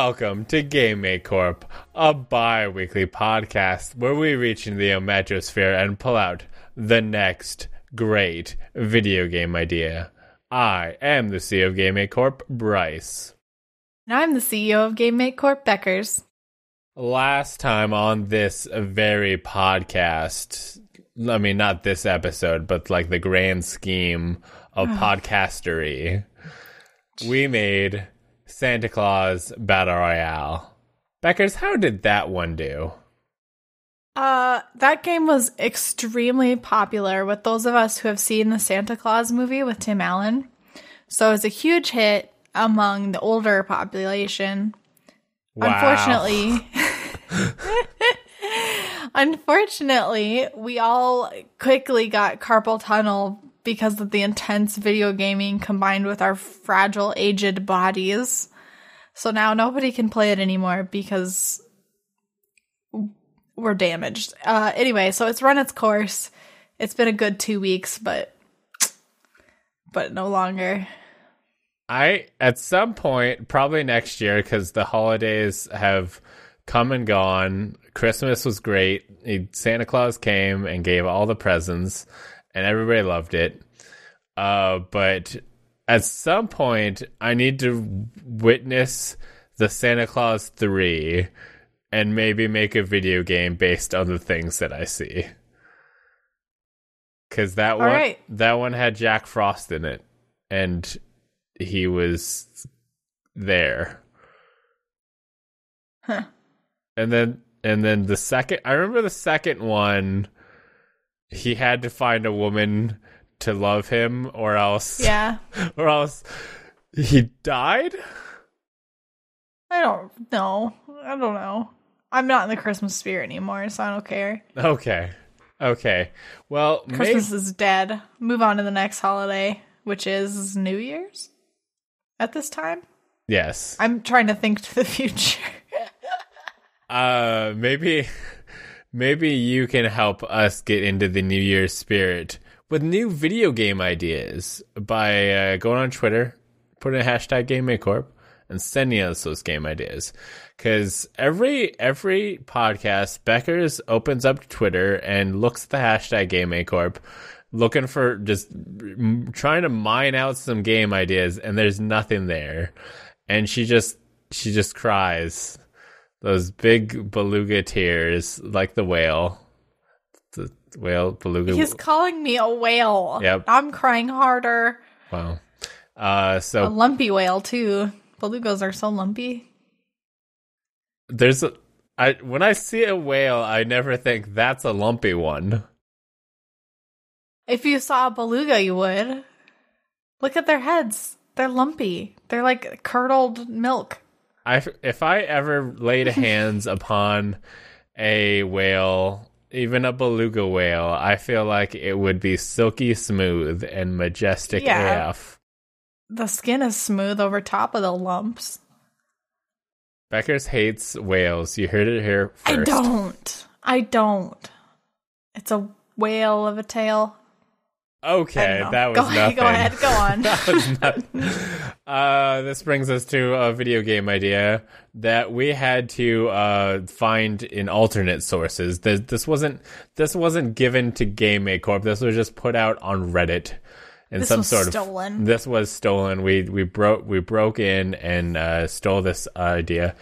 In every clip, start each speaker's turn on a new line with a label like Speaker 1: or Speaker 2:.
Speaker 1: Welcome to Game Make Corp, a bi weekly podcast where we reach into the Ometrosphere and pull out the next great video game idea. I am the CEO of Game Make Corp, Bryce.
Speaker 2: And I'm the CEO of Game Make Corp Beckers.
Speaker 1: Last time on this very podcast, I mean, not this episode, but like the grand scheme of podcastery, we made Santa Claus Battle Royale. Beckers, how did that one do?
Speaker 2: Uh, that game was extremely popular with those of us who have seen the Santa Claus movie with Tim Allen. So it was a huge hit among the older population.
Speaker 1: Wow.
Speaker 2: Unfortunately, unfortunately, we all quickly got carpal tunnel because of the intense video gaming combined with our fragile, aged bodies. So now nobody can play it anymore because we're damaged. Uh, anyway, so it's run its course. It's been a good two weeks, but but no longer.
Speaker 1: I at some point, probably next year, because the holidays have come and gone. Christmas was great. Santa Claus came and gave all the presents, and everybody loved it. Uh, but at some point, I need to witness the Santa Claus three, and maybe make a video game based on the things that I see. Because that one,
Speaker 2: right.
Speaker 1: that one had Jack Frost in it, and he was there.
Speaker 2: Huh.
Speaker 1: And then and then the second I remember the second one he had to find a woman to love him or else
Speaker 2: Yeah.
Speaker 1: or else he died?
Speaker 2: I don't know. I don't know. I'm not in the Christmas spirit anymore, so I don't care.
Speaker 1: Okay. Okay. Well,
Speaker 2: Christmas is dead. Move on to the next holiday, which is New Year's at this time.
Speaker 1: yes.
Speaker 2: I'm trying to think to the future.
Speaker 1: Uh maybe maybe you can help us get into the New Year's spirit with new video game ideas by uh, going on Twitter, putting a hashtag GameMakeCorp, and sending us those game ideas. Because every every podcast, Beckers opens up Twitter and looks at the hashtag GameMakeCorp, looking for just trying to mine out some game ideas, and there's nothing there, and she just she just cries those big beluga tears like the whale. Whale beluga.
Speaker 2: He's calling me a whale.
Speaker 1: Yep.
Speaker 2: I'm crying harder.
Speaker 1: Wow. Uh, so A
Speaker 2: lumpy whale too. Belugas are so lumpy.
Speaker 1: there's a. I when I see a whale, I never think that's a lumpy one.
Speaker 2: If you saw a beluga, you would. Look at their heads. They're lumpy. They're like curdled milk.
Speaker 1: I if I ever laid hands upon a whale, even a beluga whale, I feel like it would be silky smooth and majestic
Speaker 2: Yeah.
Speaker 1: AF.
Speaker 2: The skin is smooth over top of the lumps.
Speaker 1: Beckers hates whales. You heard it here first.
Speaker 2: I don't. I don't. It's a whale of a tail.
Speaker 1: Okay, that was
Speaker 2: go,
Speaker 1: nothing.
Speaker 2: Go ahead. Go on.
Speaker 1: that was not. Uh, this brings us to a video game idea that we had to uh, find in alternate sources. This, this wasn't this wasn't given to Game Make Corp. This was just put out on Reddit in
Speaker 2: This
Speaker 1: some
Speaker 2: was
Speaker 1: sort
Speaker 2: stolen.
Speaker 1: of. This was stolen. We we broke we broke in and uh, stole this idea.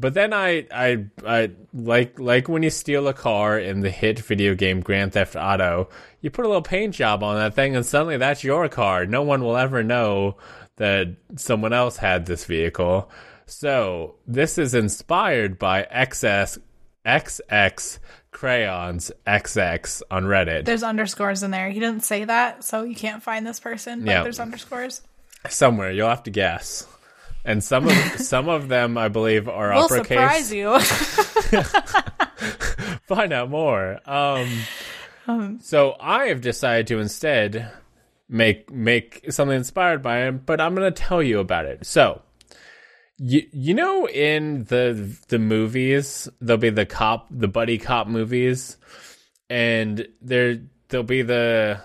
Speaker 1: But then I, I, I like like when you steal a car in the hit video game Grand Theft Auto, you put a little paint job on that thing, and suddenly that's your car. No one will ever know that someone else had this vehicle. So this is inspired by XS XX crayons XX on Reddit.
Speaker 2: There's underscores in there. He didn't say that, so you can't find this person. But
Speaker 1: Yeah.
Speaker 2: there's underscores.
Speaker 1: Somewhere you'll have to guess. And some of some of them, I believe, are
Speaker 2: We'll
Speaker 1: uppercase.
Speaker 2: surprise you.
Speaker 1: find out more. Um, so I have decided to instead make make something inspired by him, but I'm going to tell you about it. So, you you know in the the movies there'll be the cop the buddy cop movies, and there there'll be the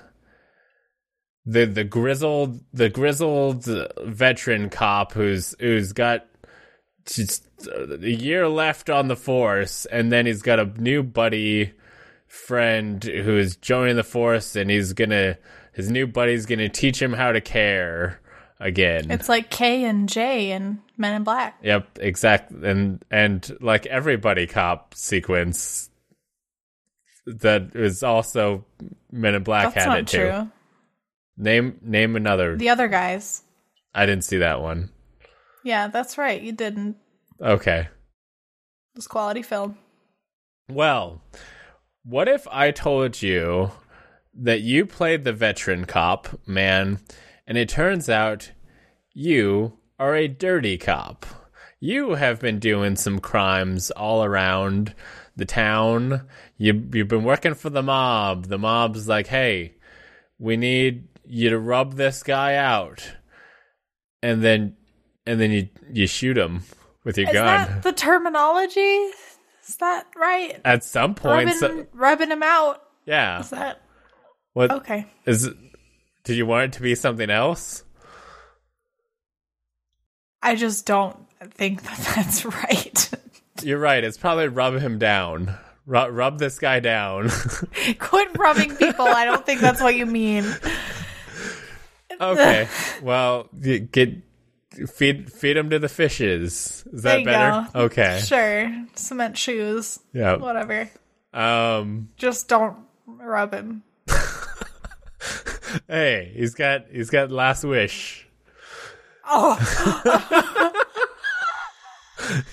Speaker 1: the the grizzled the grizzled veteran cop who's who's got just a year left on the force, and then he's got a new buddy friend who is joining the force, and he's gonna his new buddy's gonna teach him how to care again.
Speaker 2: It's like K and J in Men in Black.
Speaker 1: Yep, exact and and like every buddy cop sequence that is also Men in Black
Speaker 2: That's
Speaker 1: had it too.
Speaker 2: true.
Speaker 1: Name name another.
Speaker 2: The other guys.
Speaker 1: I didn't see that one.
Speaker 2: Yeah, that's right. You didn't.
Speaker 1: Okay.
Speaker 2: It's quality film.
Speaker 1: Well, what if I told you that you played the veteran cop, man, and it turns out you are a dirty cop? You have been doing some crimes all around the town. You you've been working for the mob. The mob's like, "Hey, we need you to rub this guy out." And then and then you you shoot him with your gun.
Speaker 2: Is
Speaker 1: gun.
Speaker 2: that the terminology? Is that right?
Speaker 1: At some point,
Speaker 2: Rubbing,
Speaker 1: so-
Speaker 2: rubbing him out.
Speaker 1: yeah.
Speaker 2: Is that
Speaker 1: What
Speaker 2: okay?
Speaker 1: is? it- Did you want it to be something else?
Speaker 2: I just don't think that that's right.
Speaker 1: You're right. It's probably rub him down. Rub, rub this guy down.
Speaker 2: Quit rubbing people. I don't think that's what you mean.
Speaker 1: Okay. Well, get feed feed him to the fishes. Is that better?
Speaker 2: go.
Speaker 1: Okay.
Speaker 2: Sure. Cement shoes.
Speaker 1: Yeah.
Speaker 2: Whatever.
Speaker 1: Um.
Speaker 2: Just don't rub him.
Speaker 1: Hey, he's got he's got last wish.
Speaker 2: Oh.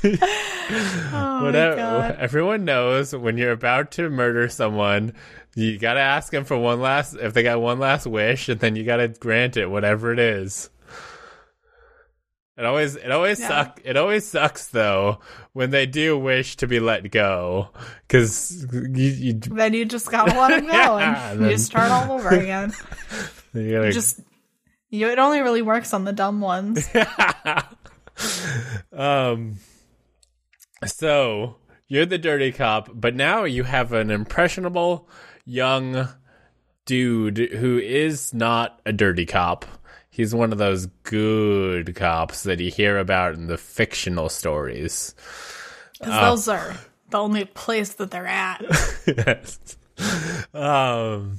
Speaker 2: oh
Speaker 1: Whatever. Everyone knows when you're about to murder someone, you gotta ask them for one last if they got one last wish, and then you gotta grant it, whatever it is. It always it always
Speaker 2: Yeah.
Speaker 1: suck it always sucks though when they do wish to be let go because
Speaker 2: Then you just gotta let him go
Speaker 1: Yeah,
Speaker 2: and
Speaker 1: then-
Speaker 2: you start all over again.
Speaker 1: you gotta
Speaker 2: You just you it only really works on the dumb ones.
Speaker 1: Um. So you're the dirty cop, but now you have an impressionable young dude who is not a dirty cop. He's one of those good cops that you hear about in the fictional stories.
Speaker 2: Because those are the only place that they're at.
Speaker 1: yes. Um,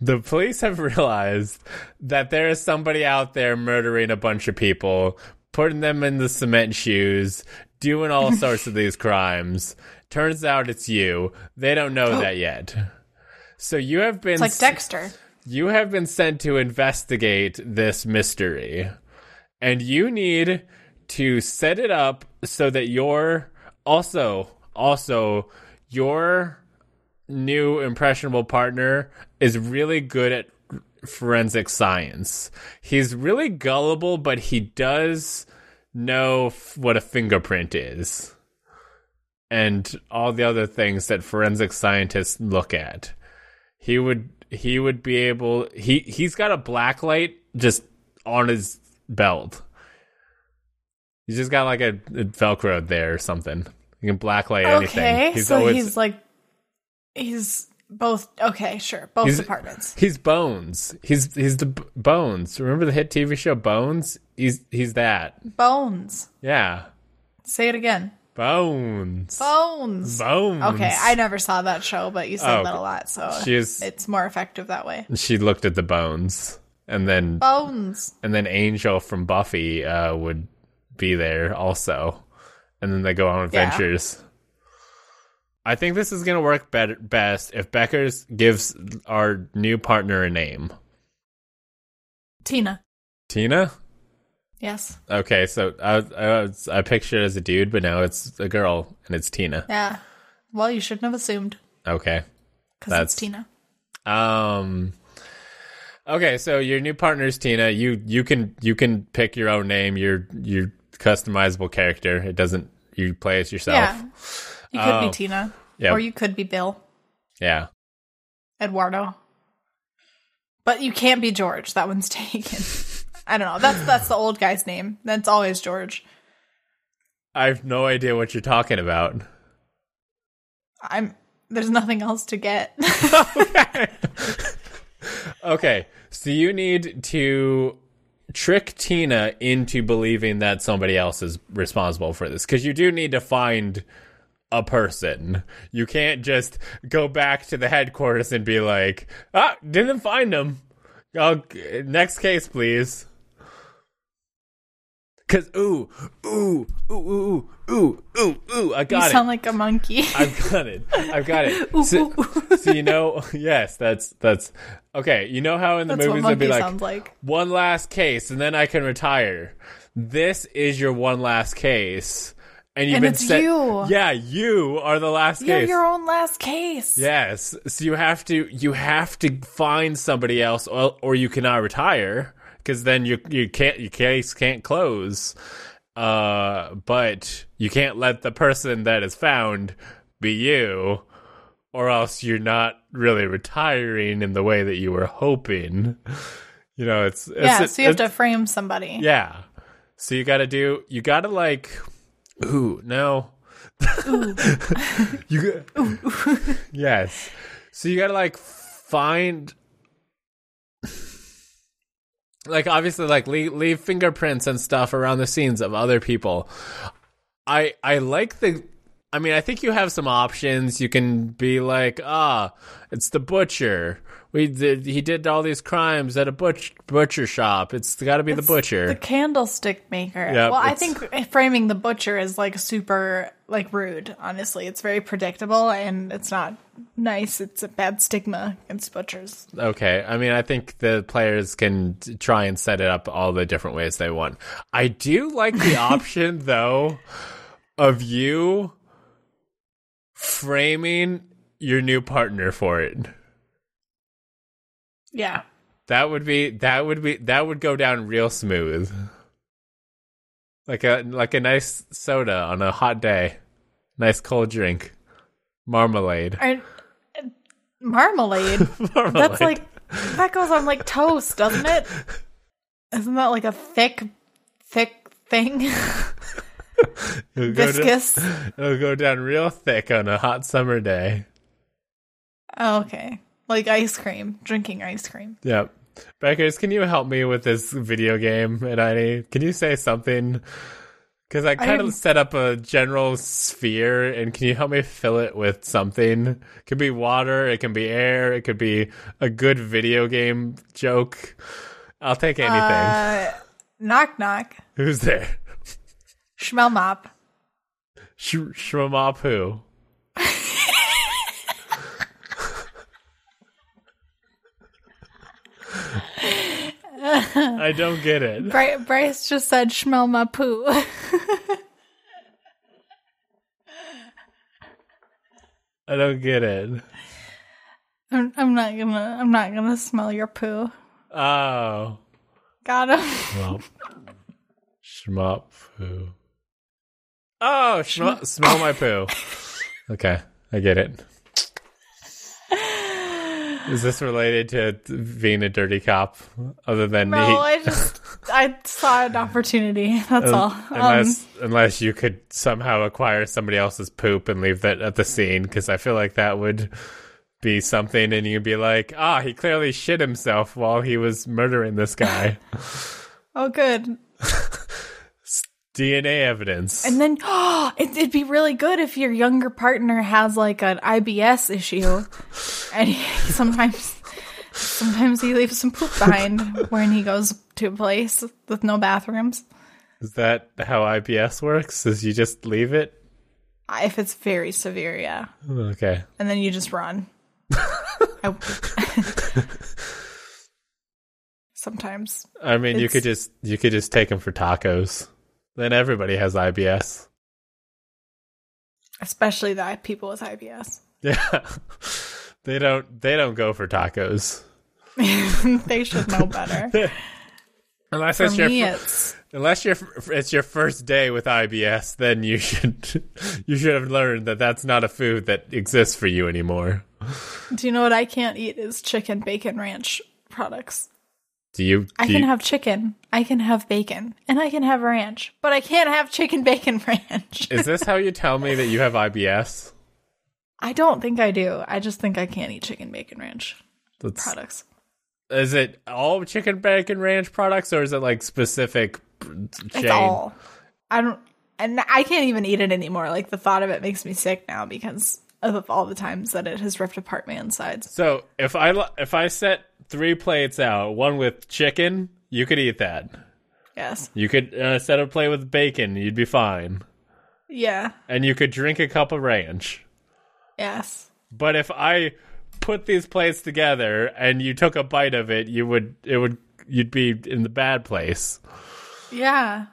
Speaker 1: the police have realized that there is somebody out there murdering a bunch of people, putting them in the cement shoes, doing all sorts of these crimes. Turns out it's you. They don't know oh. that yet. So you have been
Speaker 2: It's like Dexter.
Speaker 1: you have been sent to investigate this mystery. And you need to set it up so that your also also your new impressionable partner is really good at forensic science. He's really gullible, but he does know f- what a fingerprint is. And all the other things that forensic scientists look at he would he would be able he he's got a black light just on his belt. He's just got like a, a velcro there or something. You can blacklight anything.
Speaker 2: Okay,
Speaker 1: He's
Speaker 2: so
Speaker 1: always
Speaker 2: he's like he's both okay, sure, both
Speaker 1: He's-
Speaker 2: departments.
Speaker 1: he's Bones. He's he's the B- Bones. Remember the hit TV show Bones? He's he's that.
Speaker 2: Bones.
Speaker 1: Yeah,
Speaker 2: Say it again.
Speaker 1: Bones.
Speaker 2: Bones.
Speaker 1: Bones.
Speaker 2: Okay, I never saw that show, but you said
Speaker 1: Oh,
Speaker 2: that a lot, so
Speaker 1: She is.
Speaker 2: it's more effective that way.
Speaker 1: She looked at the bones, and then
Speaker 2: Bones.
Speaker 1: and then Angel from Buffy uh, would be there also, and then they go on
Speaker 2: Yeah.
Speaker 1: I think this is gonna work better best if Beckers gives our new partner a name.
Speaker 2: Tina.
Speaker 1: Tina.
Speaker 2: Yes.
Speaker 1: Okay, so I I, I pictured it as a dude, but now it's a girl and it's Tina.
Speaker 2: Yeah. Well, you shouldn't have assumed
Speaker 1: Okay.
Speaker 2: because
Speaker 1: That's-
Speaker 2: it's Tina.
Speaker 1: Um. Okay, so your new partner is Tina. You you can you can pick your own name. Your your customizable character. It doesn't. You play as yourself.
Speaker 2: Yeah. You could
Speaker 1: Oh.
Speaker 2: be Tina,
Speaker 1: Yeah.
Speaker 2: or you could be Bill,
Speaker 1: Yeah.
Speaker 2: Eduardo. But you can't be George. That one's taken. I don't know. That's that's the old guy's name. That's always George.
Speaker 1: I have no idea what you're talking about.
Speaker 2: I'm. There's nothing else to get.
Speaker 1: okay. Okay, so you need to trick Tina into believing that somebody else is responsible for this because you do need to find a person. You can't just go back to the headquarters and be like, "Ah, didn't find him." Oh, next case, please. Cause ooh, ooh, ooh, ooh, ooh, ooh, ooh, ooh, I
Speaker 2: You
Speaker 1: got it.
Speaker 2: You sound like a monkey.
Speaker 1: I've got it. I've got it. so, so you know, yes, that's that's okay. You know how in the
Speaker 2: That's
Speaker 1: movies they'd be like,
Speaker 2: like.
Speaker 1: one last case, and then I can retire. This is your one last case, and you've
Speaker 2: And
Speaker 1: been
Speaker 2: it's
Speaker 1: set-
Speaker 2: you.
Speaker 1: Yeah, you are the last case.
Speaker 2: You're your own last case.
Speaker 1: Yes. So you have to you have to find somebody else, or, or you cannot retire because then you you can't your case can't close. Uh, but you can't let the person that is found be you, or else you're not really retiring in the way that you were hoping. You know, it's, it's
Speaker 2: Yeah, so you have to frame somebody.
Speaker 1: yeah. So you got to do. You got to like. Ooh no. you. Got, yes. So you got to like find. Like obviously, like leave, leave fingerprints and stuff around the scenes of other people. I I like the. I mean, I think you have some options. You can be like, ah, it's the butcher. We did, he did all these crimes at a butch, butcher shop. It's got to be the butcher.
Speaker 2: The candlestick maker.
Speaker 1: Yep,
Speaker 2: well, I think framing the butcher is like super like rude, honestly. It's very predictable and it's not nice. It's a bad stigma against butchers.
Speaker 1: Okay. I mean, I think the players can try and set it up all the different ways they want. I do like the option, though, of you framing your new partner for it.
Speaker 2: Yeah.
Speaker 1: That would be that would be that would go down real smooth. Like a like a nice soda on a hot day. Nice cold drink. Marmalade.
Speaker 2: I, marmalade.
Speaker 1: Marmalade.
Speaker 2: That's like that goes on like toast, doesn't it? Isn't that like a thick, thick thing?
Speaker 1: It'll go down-
Speaker 2: Viscous.
Speaker 1: It'll go down real thick on a hot summer day.
Speaker 2: Oh, okay. Like ice cream, drinking ice cream.
Speaker 1: Yep. Beckers, can you help me with this video game at any? Can you say something? Because I kind
Speaker 2: I'm-
Speaker 1: of set up a general sphere, and can you help me fill it with something? It could be water, it can be air, it could be a good video game joke. I'll take anything.
Speaker 2: Uh, knock knock.
Speaker 1: Who's there?
Speaker 2: Schmel mop.
Speaker 1: Sh- Shramop who? I don't get it.
Speaker 2: Bri- Bryce just said Schmel my poo.
Speaker 1: I don't get it.
Speaker 2: I'm, I'm not gonna. I'm not gonna smell your poo.
Speaker 1: Oh.
Speaker 2: Got him.
Speaker 1: Shmop. Shmop poo. Oh, smell my poo. Okay, I get it. Is this related to being a dirty cop? Other than
Speaker 2: No,
Speaker 1: me,
Speaker 2: I just I saw an opportunity. That's all. Um,
Speaker 1: unless unless you could somehow acquire somebody else's poop and leave that at the scene, because I feel like that would be something, and you'd be like, ah, he clearly shit himself while he was murdering this guy.
Speaker 2: oh, good.
Speaker 1: DNA evidence.
Speaker 2: And then it, it'd be really good if your younger partner has like an IBS issue, and he, sometimes sometimes he leaves some poop behind when he goes to a place with no bathrooms.
Speaker 1: Is that how IBS works? Is you just leave it?
Speaker 2: If it's very severe, yeah,
Speaker 1: Okay.
Speaker 2: and then you just run. I- sometimes
Speaker 1: I mean, you could just you could just take him for tacos. Then everybody has IBS.
Speaker 2: especially the people with IBS.
Speaker 1: Yeah. they don't they don't go for tacos.
Speaker 2: they should know better.
Speaker 1: Unless
Speaker 2: For
Speaker 1: it's your
Speaker 2: it's
Speaker 1: unless your it's your first day with IBS, then you should you should have learned that that's not a food that exists for you anymore.
Speaker 2: do you know what I can't eat is chicken bacon ranch products.
Speaker 1: Do you?
Speaker 2: I can
Speaker 1: you-
Speaker 2: have chicken, I can have bacon, and I can have ranch, but I can't have chicken bacon ranch.
Speaker 1: Is this how you tell me that you have IBS?
Speaker 2: I don't think I do. I just think I can't eat chicken bacon ranch
Speaker 1: That's
Speaker 2: products.
Speaker 1: Is it all chicken bacon ranch products, or is it like specific chain?
Speaker 2: It's all. I don't, and I can't even eat it anymore. Like the thought of it makes me sick now because of all the times that it has ripped apart my insides.
Speaker 1: So if I if I set three plates out, one with chicken, you could eat that.
Speaker 2: Yes.
Speaker 1: You could uh, set a plate with bacon, you'd be fine,
Speaker 2: Yeah.
Speaker 1: and you could drink a cup of ranch.
Speaker 2: Yes.
Speaker 1: But if I put these plates together and you took a bite of it, you would it would you'd be in the bad place.
Speaker 2: Yeah.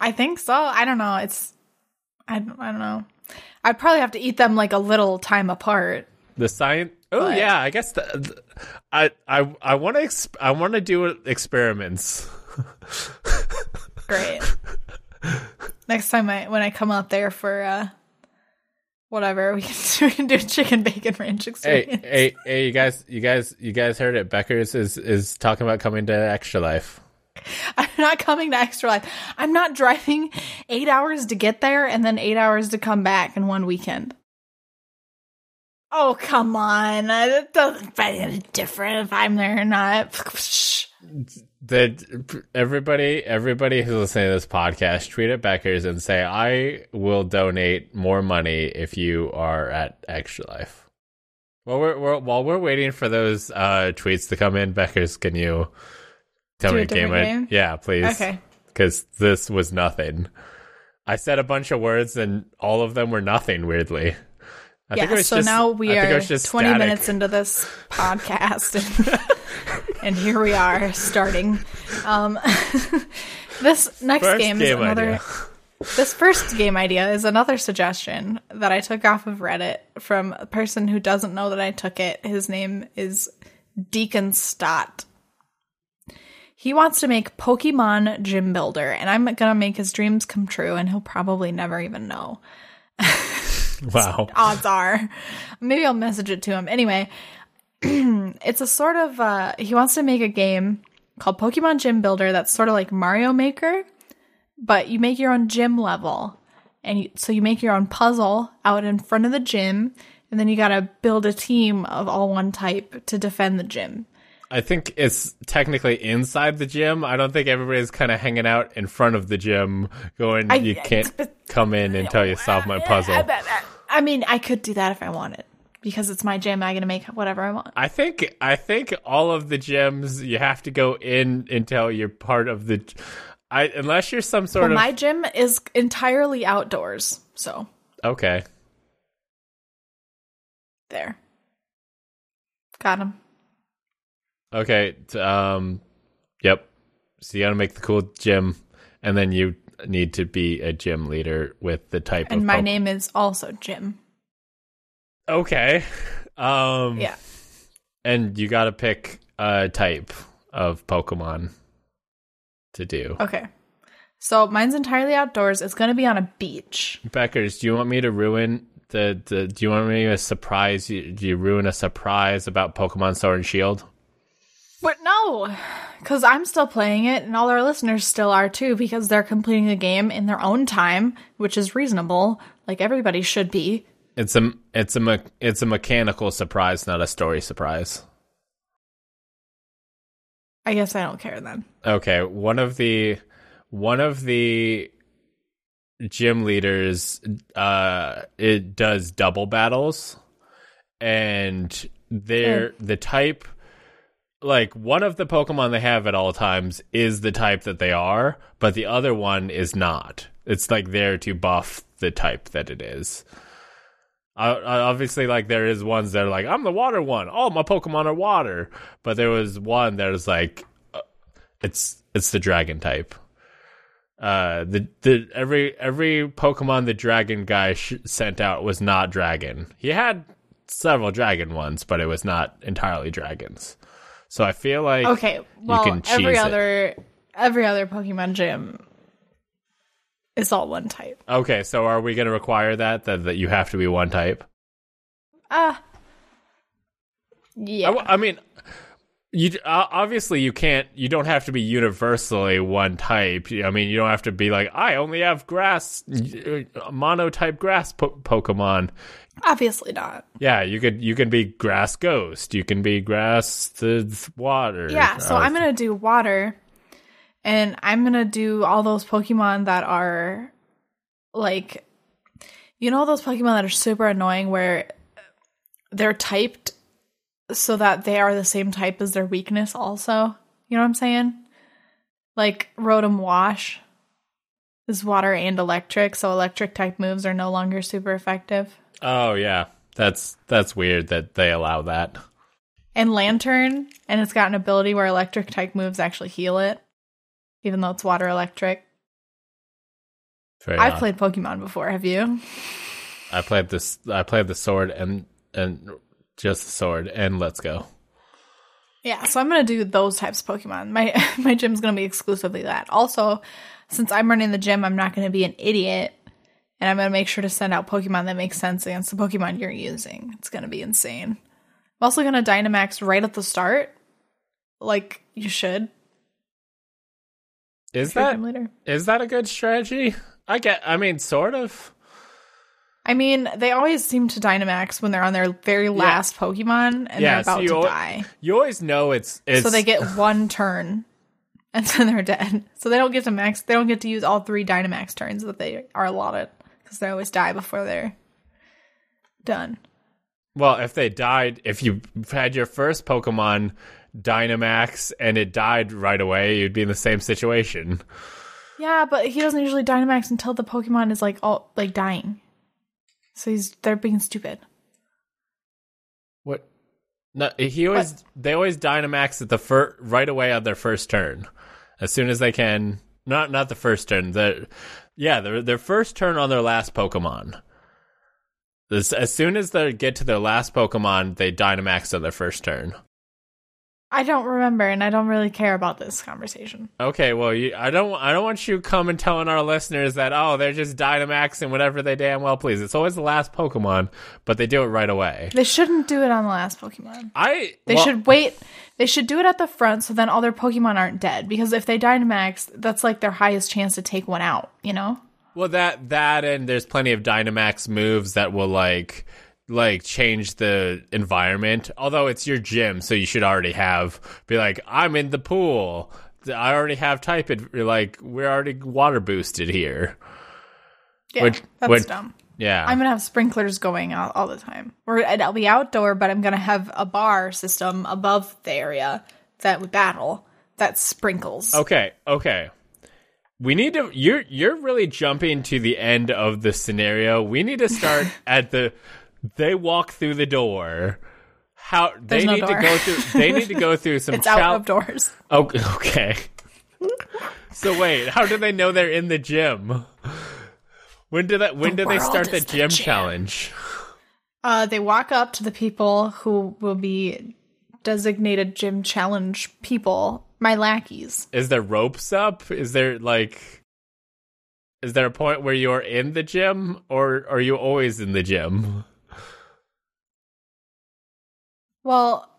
Speaker 2: I think so. I don't know. It's I don't, I don't know. I'd probably have to eat them like a little time apart.
Speaker 1: The science. Oh
Speaker 2: But-
Speaker 1: yeah, I guess the, the- I I I want to exp- I want to do experiments.
Speaker 2: Great. Next time I when I come out there for uh whatever, we can, we can do a chicken bacon ranch experience.
Speaker 1: Hey, hey, hey! You guys, you guys, you guys heard it. Beckers is is talking about coming to Extra Life.
Speaker 2: I'm not coming to Extra Life. I'm not driving eight hours to get there and then eight hours to come back in one weekend. Oh, come on. It doesn't make any different if I'm there or not.
Speaker 1: That everybody, everybody who's listening to this podcast, tweet at Beckers and say, "I will donate more money if you are at Extra Life." While we're, we're while we're waiting for those uh, tweets to come in, Beckers, can you tell
Speaker 2: Do
Speaker 1: me
Speaker 2: a
Speaker 1: game? I-? Yeah, please.
Speaker 2: Okay.
Speaker 1: because this was nothing. I said a bunch of words and all of them were nothing. Weirdly, I
Speaker 2: Yeah, so
Speaker 1: just-
Speaker 2: now we
Speaker 1: I think it
Speaker 2: are 20
Speaker 1: static.
Speaker 2: minutes into this podcast, and, and here we are starting. Um, this next
Speaker 1: First
Speaker 2: game,
Speaker 1: game
Speaker 2: is another.
Speaker 1: idea.
Speaker 2: This first game idea is another suggestion that I took off of Reddit from a person who doesn't know that I took it. His name is Deacon Stott. He wants to make Pokemon Gym Builder, and I'm gonna make his dreams come true, and he'll probably never even know
Speaker 1: Wow.
Speaker 2: odds are. Maybe I'll message it to him. Anyway, it's a sort of uh he wants to make a game called Pokemon Gym Builder that's sort of like Mario Maker, but you make your own gym level. And you, so you make your own puzzle out in front of the gym, and then you got to build a team of all one type to defend the gym.
Speaker 1: I think it's technically inside the gym. I don't think everybody's kind of hanging out in front of the gym, going,
Speaker 2: I-
Speaker 1: "You can't come in until you solve my puzzle."
Speaker 2: I, I mean, I could do that if I wanted because it's my gym. I'm going to make whatever I want.
Speaker 1: I think I think all of the gyms you have to go in until you're part of the. I unless you're some sort
Speaker 2: Well,
Speaker 1: of
Speaker 2: my gym is entirely outdoors. So
Speaker 1: okay.
Speaker 2: There. Got him.
Speaker 1: Okay. Um. Yep. So you got to make the cool gym, and then you need to be a gym leader with the type
Speaker 2: And
Speaker 1: of.
Speaker 2: my name is also Jim.
Speaker 1: Okay. Um.
Speaker 2: Yeah.
Speaker 1: And you got to pick a type of Pokemon to do.
Speaker 2: Okay. So mine's entirely outdoors. It's to be on a beach.
Speaker 1: Beckers, do you want me to ruin the, the do you want me to surprise you? Do you ruin a surprise about Pokemon Sword and Shield?
Speaker 2: But no, because I'm still playing it, and all our listeners still are too, because they're completing the game in their own time, which is reasonable, like everybody should be.
Speaker 1: It's a it's a me- it's a mechanical surprise, not a story surprise.
Speaker 2: I guess I don't care then.
Speaker 1: Okay, one of the one of the gym leaders uh it does double battles and they're the type like one of the pokemon they have at all times is the type that they are but the other one is not. It's like there to buff the type that it is. I, I obviously like there is ones that are like i'm the water one. All my pokemon are water. But there was one that was like uh, it's it's the dragon type. Uh the the every every pokemon the dragon guy sh- sent out was not dragon. He had several dragon ones but it was not entirely dragons so i feel like
Speaker 2: Okay, well,
Speaker 1: can
Speaker 2: every
Speaker 1: cheese it.
Speaker 2: other every other Pokemon gym is all one type.
Speaker 1: okay so are we going to require that, that that you have to be one type
Speaker 2: Ah, yeah.
Speaker 1: I mean You uh, obviously you can't. You don't have to be universally one type. I mean, you don't have to be like I only have grass, uh, monotype grass po- Pokemon.
Speaker 2: Obviously not.
Speaker 1: Yeah, you could. You can be grass ghost. You can be grass the water.
Speaker 2: Yeah, so I'm gonna do water, and I'm gonna do all those Pokemon that are like, you know, those Pokemon that are super annoying where they're typed so that they are the same type as their weakness. Also, you know what I'm saying? Like Rotom Wash is water and electric, so electric type moves are no longer super effective.
Speaker 1: Oh yeah, that's that's weird that they allow that.
Speaker 2: and Lanturn, and it's got an ability where electric type moves actually heal it, even though it's water electric.
Speaker 1: Very
Speaker 2: I've
Speaker 1: odd.
Speaker 2: played Pokemon before. Have you?
Speaker 1: I played this. I played the sword and and just the sword and let's go.
Speaker 2: Yeah, so I'm gonna do those types of Pokemon. My my gym's gonna be exclusively that. Also, since I'm running the gym, I'm not gonna be an idiot, and I'm gonna make sure to send out Pokemon that make sense against the Pokemon you're using. It's gonna be insane. I'm also gonna Dynamax right at the start, like you should.
Speaker 1: Is that is that a good strategy? I get. I mean, sort of.
Speaker 2: I mean, they always seem to Dynamax when they're on their very last Pokemon and
Speaker 1: Yeah,
Speaker 2: they're about
Speaker 1: you
Speaker 2: to
Speaker 1: al-
Speaker 2: die.
Speaker 1: You always know it's it's.
Speaker 2: So they get one turn and then they're dead. So they don't get to max they don't get to use all three Dynamax turns that they are allotted because they always die before they're done.
Speaker 1: well. If they died, if you had your first Pokemon Dynamax and it died right away, you'd be in the same situation.
Speaker 2: Yeah, but he doesn't usually Dynamax until the Pokemon is like all like dying. So he's they're being stupid.
Speaker 1: What? No, he always they always Dynamax at the fir- right away on their first turn, as soon as they can. Not not the first turn. The yeah, their their first turn on their last Pokemon. As, as soon as they get to their last Pokemon, they Dynamax on their first turn.
Speaker 2: I don't remember and I don't really care about this conversation.
Speaker 1: Okay, well, you, I don't I don't want you coming telling our listeners that oh they're just Dynamaxing whatever they damn well please. It's always the last Pokemon, but they do it right away.
Speaker 2: They shouldn't do it on the last Pokemon.
Speaker 1: I
Speaker 2: They
Speaker 1: well,
Speaker 2: should wait. They should do it at the front so then all their Pokemon aren't dead. Because if they Dynamax, that's like their highest chance to take one out, you know?
Speaker 1: Well, that that and there's plenty of Dynamax moves that will like like change the environment. Although it's your gym, so you should already have be like I'm in the pool. I already have type it. Like we're already water boosted here.
Speaker 2: Yeah,
Speaker 1: Which-
Speaker 2: that's
Speaker 1: which-
Speaker 2: dumb.
Speaker 1: Yeah.
Speaker 2: I'm gonna have sprinklers going all, all the time. Or I'll be outdoor, but I'm gonna have a bar system above the area that would battle that sprinkles.
Speaker 1: Okay, okay. We need to you're you're really jumping to the end of the scenario. We need to start at the they walk through the door. How they
Speaker 2: no
Speaker 1: need
Speaker 2: door.
Speaker 1: to go through they need to go through some
Speaker 2: it's out of doors.
Speaker 1: Oh, okay. so wait, how do they know they're in the gym? When do that when
Speaker 2: The
Speaker 1: do they start the
Speaker 2: is the
Speaker 1: gym
Speaker 2: gym.
Speaker 1: challenge?
Speaker 2: Uh, they walk up to the people who will be designated gym challenge people, my lackeys.
Speaker 1: Is there ropes up? Is there like is there a point where you're in the gym or are you always in the gym?
Speaker 2: Well,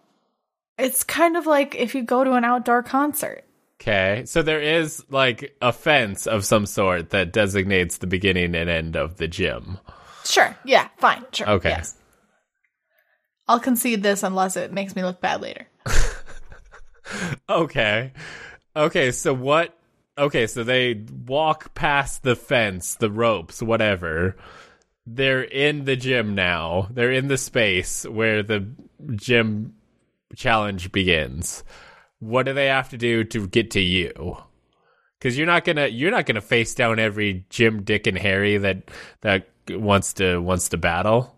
Speaker 2: it's kind of like if you go to an outdoor concert.
Speaker 1: Okay. So there is like a fence of some sort that designates the beginning and end of the gym.
Speaker 2: Sure. Yeah. Fine. Sure.
Speaker 1: Okay.
Speaker 2: Yes. I'll concede this unless it makes me look bad later.
Speaker 1: Okay. Okay, so what Okay, so they walk past the fence, the ropes, whatever. They're in the gym now. They're in the space where the gym challenge begins. What do they have to do to get to you? Cuz you're not going to you're not to face down every Jim Dick and Harry that that wants to wants to battle.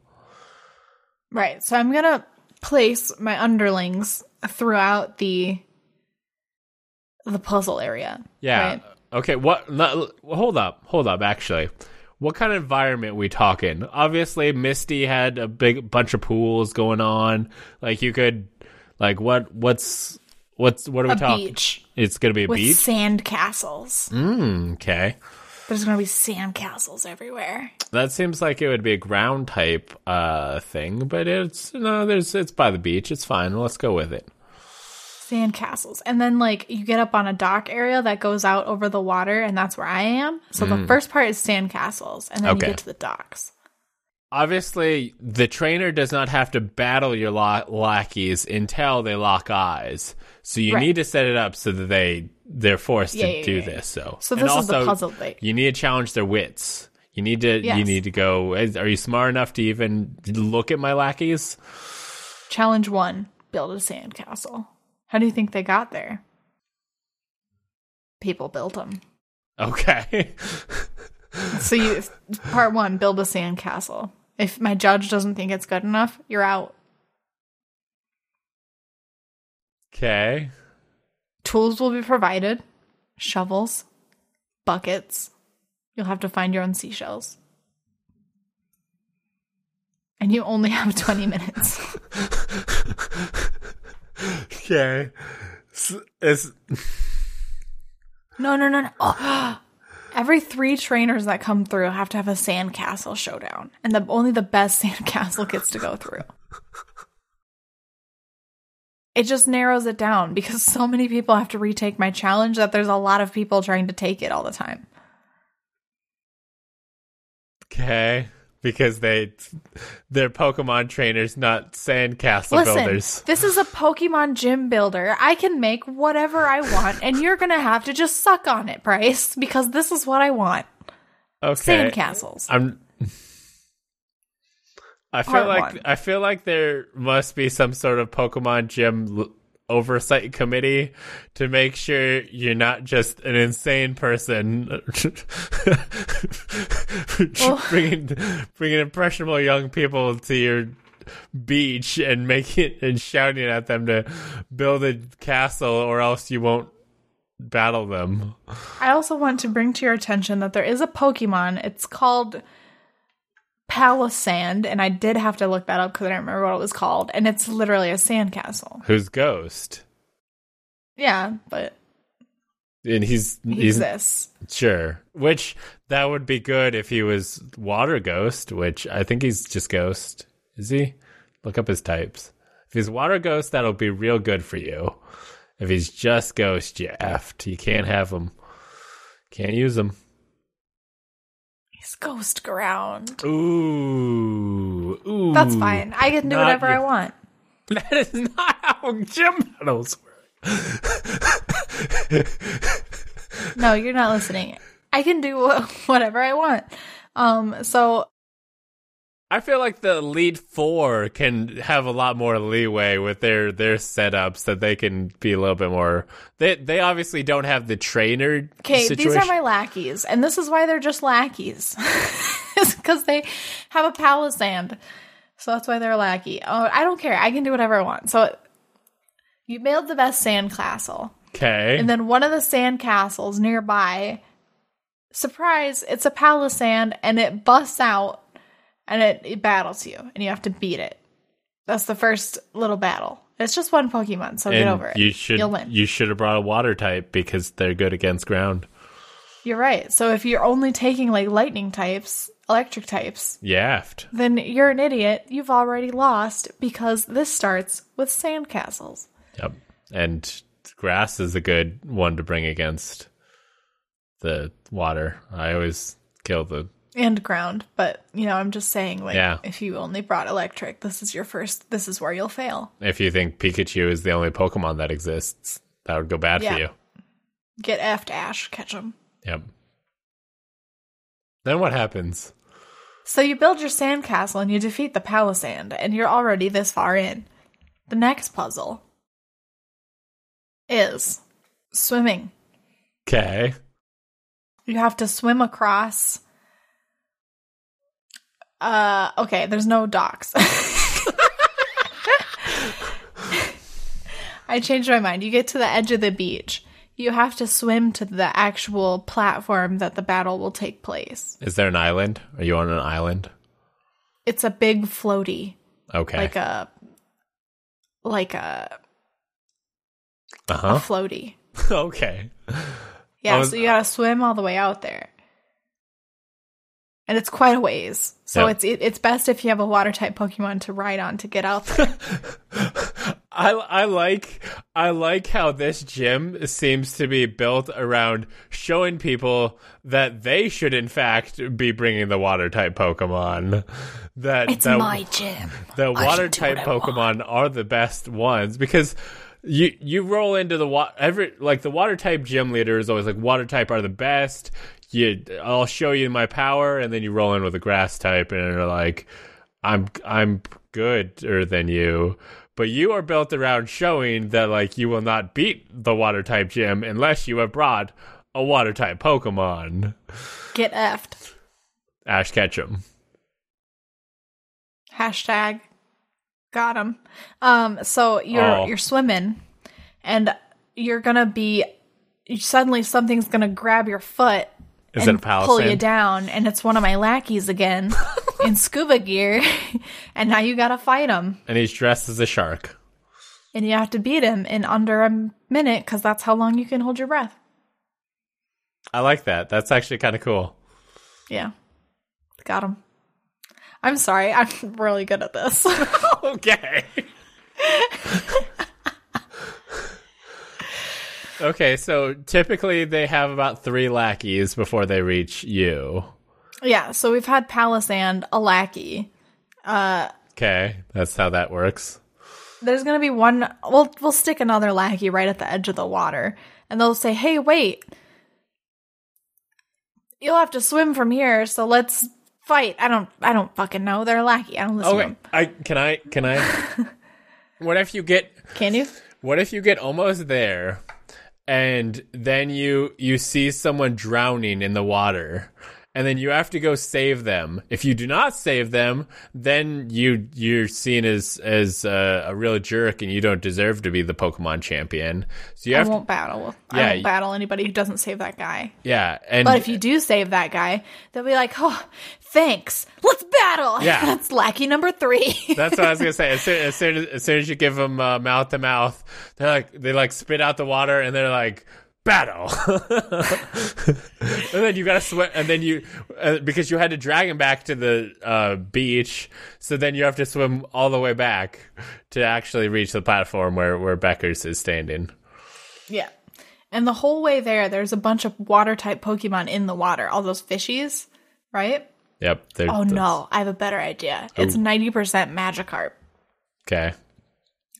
Speaker 2: Right. So I'm gonna place my underlings throughout the the puzzle area.
Speaker 1: Yeah.
Speaker 2: Right.
Speaker 1: Okay. What? Hold up. Hold up. Actually, what kind of environment we talking? Obviously, Misty had a big bunch of pools going on. Like you could, like what? What's what's what are we
Speaker 2: A
Speaker 1: talking?
Speaker 2: beach
Speaker 1: It's gonna be a
Speaker 2: with
Speaker 1: beach.
Speaker 2: sand castles.
Speaker 1: Mm, okay.
Speaker 2: There's gonna be sand castles everywhere.
Speaker 1: That seems like it would be a ground type uh thing, but it's no. There's it's by the beach. It's fine. Let's go with it.
Speaker 2: Sand castles, And then like you get up on a dock area that goes out over the water and that's where I am. So the first part is sand castles, and then
Speaker 1: Mm. Okay.
Speaker 2: you get to the docks.
Speaker 1: Obviously, the trainer does not have to battle your la- lackeys until they lock eyes. So you
Speaker 2: Right.
Speaker 1: need to set it up so that they they're forced
Speaker 2: Yeah,
Speaker 1: to
Speaker 2: yeah,
Speaker 1: do
Speaker 2: yeah,
Speaker 1: this. So
Speaker 2: So
Speaker 1: And
Speaker 2: this is the
Speaker 1: also,
Speaker 2: puzzle thing.
Speaker 1: You need to challenge their wits. You need to you need to go. Are you smart enough to even look at my lackeys?
Speaker 2: Challenge 1, build a sandcastle. How do you think they got there? People built them.
Speaker 1: Okay.
Speaker 2: So you part 1, build a sandcastle. If my judge doesn't think it's good enough, you're out.
Speaker 1: okay.
Speaker 2: Tools will be provided shovels, buckets. You'll have to find your own seashells. And you only have 20 minutes.
Speaker 1: Okay. S- It's
Speaker 2: No, no, no, no. Oh. Every three trainers that come through have to have a sandcastle showdown. And the only the best sandcastle gets to go through. It just narrows it down because so many people have to retake my challenge that there's a lot of people trying to take it all the time.
Speaker 1: okay because they they're Pokemon trainers, not sandcastle
Speaker 2: Listen,
Speaker 1: builders.
Speaker 2: this is a Pokemon gym builder. I can make whatever I want, and you're gonna have to just suck on it, Bryce, because this is what I want.
Speaker 1: Okay.
Speaker 2: Sandcastles.
Speaker 1: I'm. I feel
Speaker 2: Part
Speaker 1: like
Speaker 2: one.
Speaker 1: I feel like there must be some sort of Pokemon gym l- oversight committee to make sure you're not just an insane person oh. bringing bringing impressionable young people to your beach and making and shouting at them to build a castle or else you won't battle them.
Speaker 2: I also want to bring to your attention that there is a Pokemon. It's called Palossand, and I did have to look that up because I don't remember what it was called. And it's literally a sandcastle.
Speaker 1: Who's Ghost?
Speaker 2: Yeah, but
Speaker 1: And he's
Speaker 2: he
Speaker 1: he's
Speaker 2: exists.
Speaker 1: Sure. Which that would be good if he was water ghost, which I think he's just ghost. Is he? Look up his types. If he's water ghost, that'll be real good for you. If he's just ghost, you effed. You can't have him. Can't use him.
Speaker 2: Ghost ground.
Speaker 1: Ooh. Ooh.
Speaker 2: That's fine. I can do
Speaker 1: Not
Speaker 2: whatever
Speaker 1: your-
Speaker 2: I want.
Speaker 1: That is not how gym battles work.
Speaker 2: No, you're not listening. I can do whatever I want. Um, so
Speaker 1: I feel like the Elite Four can have a lot more leeway with their their setups that they can be a little bit more. They they obviously don't have the trainer.
Speaker 2: Okay, these are my lackeys, and this is why they're just lackeys. because they have a palossand. So that's why they're a lackey. Oh, I don't care. I can do whatever I want. So you build the best sand castle,
Speaker 1: okay.
Speaker 2: and then one of the sand castles nearby, surprise, it's a palossand, and it busts out, and it, it battles you, and you have to beat it. That's the first little battle. It's just one Pokemon, so get over it.
Speaker 1: you should
Speaker 2: You'll win.
Speaker 1: you should have brought a water type because they're good against ground.
Speaker 2: You're right. So if you're only taking like lightning types, electric types,
Speaker 1: Yaft.
Speaker 2: then you're an idiot. You've already lost because this starts with sandcastles.
Speaker 1: Yep. And grass is a good one to bring against the water. I always kill the
Speaker 2: And ground, but you know, I'm just saying, like,
Speaker 1: Yeah.
Speaker 2: if you only brought electric, this is your first. This is where you'll fail.
Speaker 1: if you think Pikachu is the only Pokemon that exists, that would go bad
Speaker 2: Yeah.
Speaker 1: for you.
Speaker 2: Get effed, Ash. Catch him.
Speaker 1: Yep. Then what happens?
Speaker 2: So you build your sandcastle and you defeat the palossand, and you're already this far in. The next puzzle is swimming.
Speaker 1: Okay.
Speaker 2: You have to swim across. Uh, okay, there's no docks. I changed my mind. You get to the edge of the beach. You have to swim to the actual platform that the battle will take place.
Speaker 1: Is there an island? Are you on an island?
Speaker 2: It's a big floaty,
Speaker 1: Okay.
Speaker 2: like a like a,
Speaker 1: uh
Speaker 2: a floaty.
Speaker 1: okay.
Speaker 2: Yeah,
Speaker 1: was-
Speaker 2: so you gotta swim all the way out there. And it's quite a ways. So
Speaker 1: Yeah.
Speaker 2: it's it, it's best if you have a water type Pokemon to ride on to get out there.
Speaker 1: I I like I like how this gym seems to be built around showing people that they should in fact be bringing the water type Pokemon. That
Speaker 2: It's
Speaker 1: that,
Speaker 2: my gym.
Speaker 1: the
Speaker 2: I
Speaker 1: water type
Speaker 2: what I want.
Speaker 1: Pokemon are the best ones because you you roll into the water every like the water type gym leader is always like water type are the best. You I'll show you my power and then you roll in with a grass type and you're like I'm I'm gooder than you. But you are built around showing that like you will not beat the water type gym unless you have brought a water type Pokemon.
Speaker 2: Get effed.
Speaker 1: Ash Ketchum.
Speaker 2: Hashtag got him. Um, so you're
Speaker 1: Oh.
Speaker 2: you're swimming, and you're gonna be suddenly something's gonna grab your foot
Speaker 1: Is
Speaker 2: and pull you down, and it's one of my lackeys again in scuba gear, and now you gotta fight him,
Speaker 1: And he's dressed as a shark.
Speaker 2: and you have to beat him in under a minute because that's how long you can hold your breath.
Speaker 1: I like that. That's actually kind of cool.
Speaker 2: Yeah, got him. I'm sorry, I'm really good at this.
Speaker 1: okay. okay, so typically they have about three lackeys before they reach you.
Speaker 2: yeah, so we've had Palossand, a lackey.
Speaker 1: Okay, that's how that works.
Speaker 2: there's gonna be one we'll we'll stick another lackey right at the edge of the water and they'll say hey wait you'll have to swim from here so let's fight. I don't i don't fucking know. They're lackey i don't listen to
Speaker 1: Okay,
Speaker 2: them.
Speaker 1: I can I can I. what if you get
Speaker 2: can you?
Speaker 1: What if you get almost there, and then you you see someone drowning in the water, and then you have to go save them. If you do not save them, then you you're seen as as uh, a real jerk, and you don't deserve to be the Pokemon champion. So you
Speaker 2: i
Speaker 1: have to,
Speaker 2: won't battle.
Speaker 1: Yeah,
Speaker 2: i won't
Speaker 1: you-
Speaker 2: battle anybody who doesn't save that guy.
Speaker 1: Yeah, and
Speaker 2: but if you do save that guy they'll be like oh thanks let's battle
Speaker 1: Yeah.
Speaker 2: that's lackey number three
Speaker 1: That's what I was gonna say. As soon as, soon as, as soon as you give them uh, mouth to mouth, they're like they like spit out the water and they're like battle. and then you gotta swim, and then you uh, because you had to drag him back to the uh, beach, so then you have to swim all the way back to actually reach the platform where where Becker's is standing.
Speaker 2: yeah and the whole way there there's a bunch of water type pokemon in the water all those fishies right
Speaker 1: Yep.
Speaker 2: Oh no, I have a better idea. It's 90% Magikarp.
Speaker 1: Okay.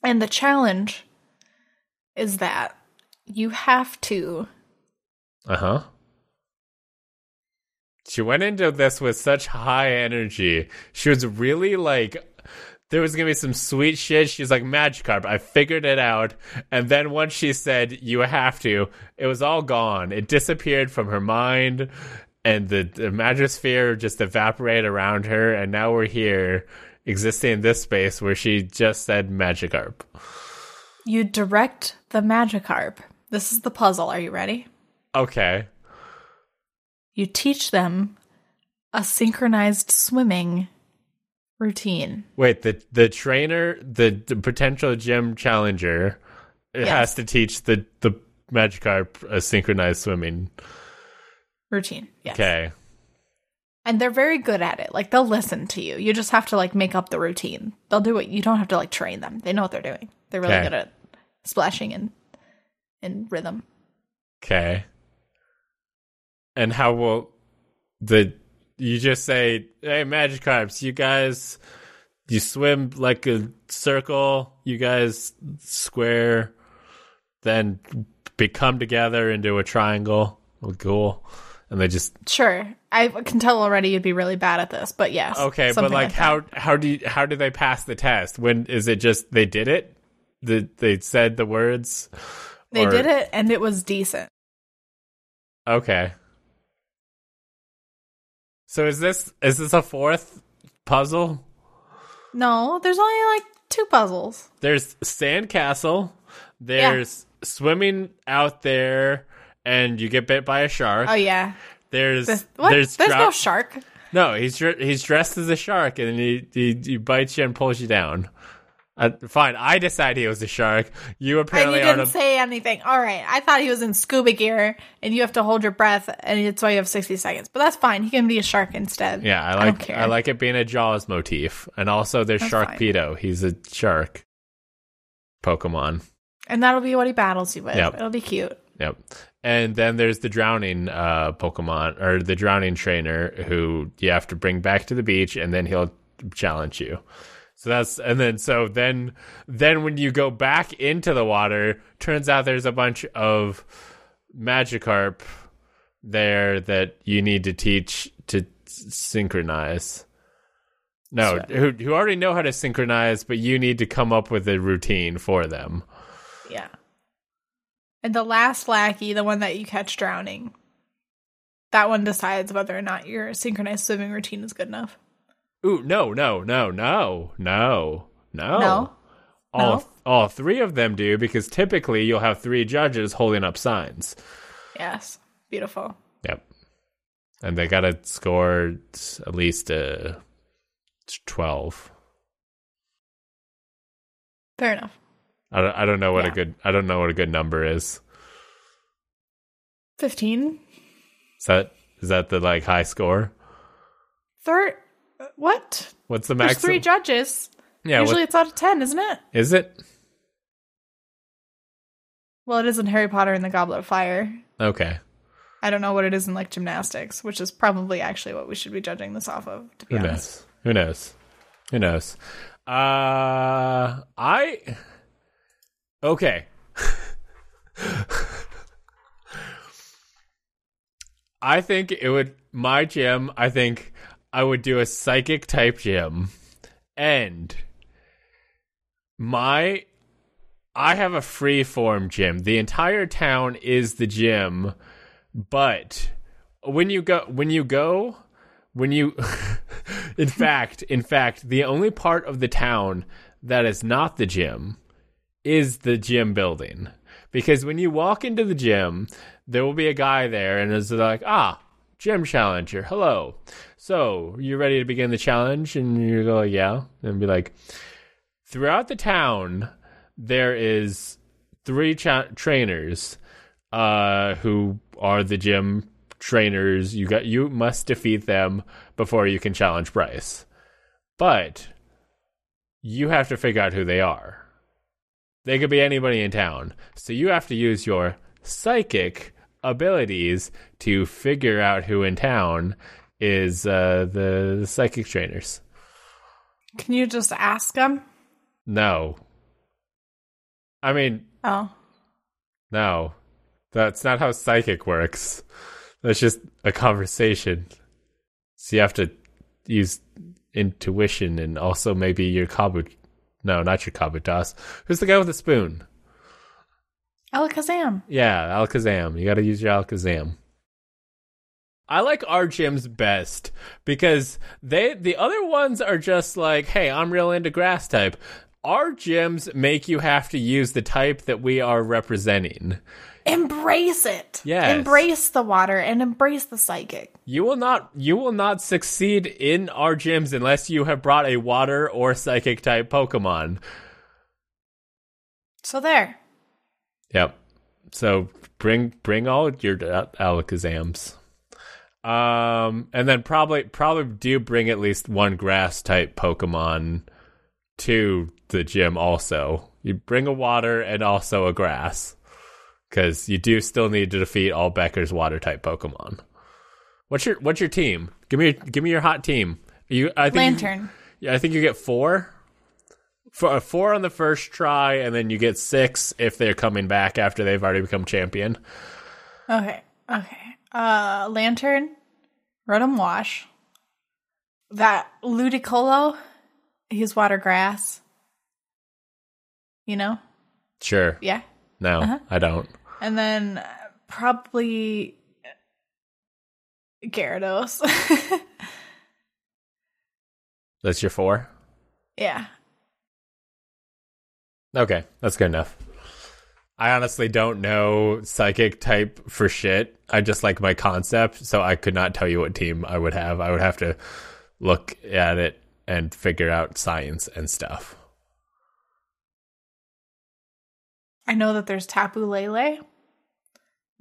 Speaker 2: And the challenge is that you have to
Speaker 1: Uh huh. She went into this with such high energy. She was really like, there was gonna be some sweet shit. She's like, Magikarp, I figured it out. And then once she said, you have to, it was all gone. It disappeared from her mind, and the, the Magisphere just evaporated around her. And now we're here, existing in this space where she just said Magikarp.
Speaker 2: you direct the Magikarp. This is the puzzle. Are you ready?
Speaker 1: Okay.
Speaker 2: You teach them a synchronized swimming routine.
Speaker 1: Wait, the the trainer, the, the potential gym challenger, it
Speaker 2: Yes.
Speaker 1: has to teach the the Magikarp a synchronized swimming.
Speaker 2: Routine. Yes.
Speaker 1: Okay,
Speaker 2: And they're very good at it. Like they'll listen to you. You just have to like make up the routine. They'll do it. You don't have to like train them. They know what they're doing. They're really
Speaker 1: Okay.
Speaker 2: good at splashing and in rhythm.
Speaker 1: okay. And how will the you just say, "Hey, Magikarps, you guys, you swim like a circle. You guys square, then become together into a triangle. Oh, cool." And they just
Speaker 2: Sure. I can tell already you'd be really bad at this, but yes.
Speaker 1: Okay, but like,
Speaker 2: that.
Speaker 1: how how do you, how do they pass the test? When is it just they did it? The, they said the words.
Speaker 2: They
Speaker 1: or-
Speaker 2: did it and it was decent.
Speaker 1: Okay. So is this is this a fourth puzzle?
Speaker 2: No, there's only like two puzzles.
Speaker 1: There's sandcastle. There's swimming out there, and you get bit by a shark.
Speaker 2: Oh yeah.
Speaker 1: There's
Speaker 2: This,
Speaker 1: there's
Speaker 2: There's,
Speaker 1: dra-
Speaker 2: no shark.
Speaker 1: No, he's he's dressed as a shark, and he he, he bites you and pulls you down. Uh, fine, I decide he was a shark. You
Speaker 2: And
Speaker 1: apparently
Speaker 2: you didn't
Speaker 1: a
Speaker 2: say anything. All right. I thought he was in scuba gear and you have to hold your breath and that's why you have 60 seconds. But that's fine. He can be a shark instead.
Speaker 1: Yeah, I like
Speaker 2: care.
Speaker 1: I, like it being a Jaws motif, and also there's
Speaker 2: That's fine.
Speaker 1: Sharkpedo. He's a shark. Pokemon.
Speaker 2: And that'll be what he battles you with.
Speaker 1: Yep.
Speaker 2: It'll be cute.
Speaker 1: Yep. And then there's the drowning uh, Pokemon or the drowning trainer who you have to bring back to the beach, and then he'll challenge you. So that's and then so then then when you go back into the water, turns out there's a bunch of Magikarp there that you need to teach to synchronize. No,
Speaker 2: So-
Speaker 1: who who already know how to synchronize, but you need to come up with a routine for them.
Speaker 2: Yeah. And the last lackey, the one that you catch drowning, that one decides whether or not your synchronized swimming routine is good enough.
Speaker 1: Ooh, no, no, no, no, no, no.
Speaker 2: No?
Speaker 1: All
Speaker 2: No?
Speaker 1: all three of them do because typically you'll have three judges holding up signs.
Speaker 2: Yes. Beautiful.
Speaker 1: Yep. And they got to score at least uh, 12.
Speaker 2: Fair enough.
Speaker 1: I don't, I don't know what a good I don't know what a good number is.
Speaker 2: 15.
Speaker 1: Is that is that the like high score?
Speaker 2: Third. What?
Speaker 1: What's the
Speaker 2: There's
Speaker 1: maximum?
Speaker 2: three judges.
Speaker 1: yeah,
Speaker 2: Usually
Speaker 1: what,
Speaker 2: it's out of 10, isn't it?
Speaker 1: is it?
Speaker 2: Well, it is in Harry Potter and the Goblet of Fire.
Speaker 1: Okay.
Speaker 2: I don't know what it is in like gymnastics, which is probably actually what we should be judging this off of, to be
Speaker 1: Who
Speaker 2: honest.
Speaker 1: knows? Who knows? Who knows? Uh, I okay. I think it would my gym. I think I would do a psychic type gym, and my I have a free form gym. The entire town is the gym, but when you go when you go when you in fact in fact the only part of the town that is not the gym is the gym building. Because when you walk into the gym there will be a guy there and it's like ah gym challenger hello. So you're ready to begin the challenge? And you go yeah. And be like throughout the town there is three cha- trainers uh who are the gym trainers. You got you must defeat them before you can challenge Bryce. But you have to figure out who they are they could be anybody in town so you have to use your psychic abilities to figure out who in town is uh the psychic trainers
Speaker 2: Can you just ask them?
Speaker 1: no i mean
Speaker 2: Oh.
Speaker 1: No, that's not how psychic works. That's just a conversation. So you have to use intuition and also maybe your kabu. No, not your kabutas. Who's the guy with the spoon?
Speaker 2: Alakazam.
Speaker 1: Yeah, Alakazam. You got to use your Alakazam. I like our gyms best because they the other ones are just like, hey, I'm real into grass type. Our gyms make you have to use the type that we are representing.
Speaker 2: Embrace it.
Speaker 1: Yes.
Speaker 2: Embrace the water and embrace the psychic.
Speaker 1: You will not you will not succeed in our gyms unless you have brought a water or psychic type Pokemon.
Speaker 2: So there.
Speaker 1: Yep. So bring bring all your uh, Alakazams. Um and then probably probably do bring at least one grass type Pokemon to the gym also. You bring a water and also a grass. Cuz you do still need to defeat all Becker's water type Pokemon. What's your what's your team? Give me your, give me your hot team. You I think you- yeah, I think you get four. For four on the first try, and then you get six if they're coming back after they've already become champion.
Speaker 2: Okay. Okay. Uh Lanturn. Rotom Wash. That Ludicolo. He's water grass. You know?
Speaker 1: Sure.
Speaker 2: Yeah.
Speaker 1: No,
Speaker 2: Uh-huh.
Speaker 1: I don't.
Speaker 2: And then uh, probably Gyarados.
Speaker 1: That's your four.
Speaker 2: yeah.
Speaker 1: Okay, that's good enough. I honestly don't know psychic type for shit. I just like my concept, so I could not tell you what team I would have. I would have to look at it and figure out science and stuff.
Speaker 2: I know that there's Tapu Lele.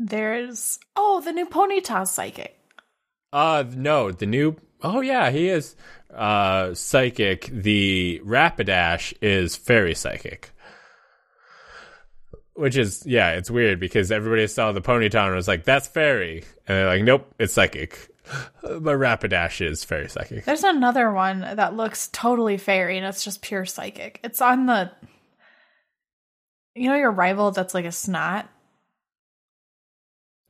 Speaker 2: There's oh, the new Ponyta psychic.
Speaker 1: Uh no, the new Oh yeah, he is uh psychic. The Rapidash is fairy psychic. which is yeah, it's weird because everybody saw the Ponyta and was like, "That's fairy," and they're like, "Nope, it's psychic." But Rapidash is fairy psychic.
Speaker 2: There's another one that looks totally fairy and it's just pure psychic. It's on the You know your rival that's like a snot?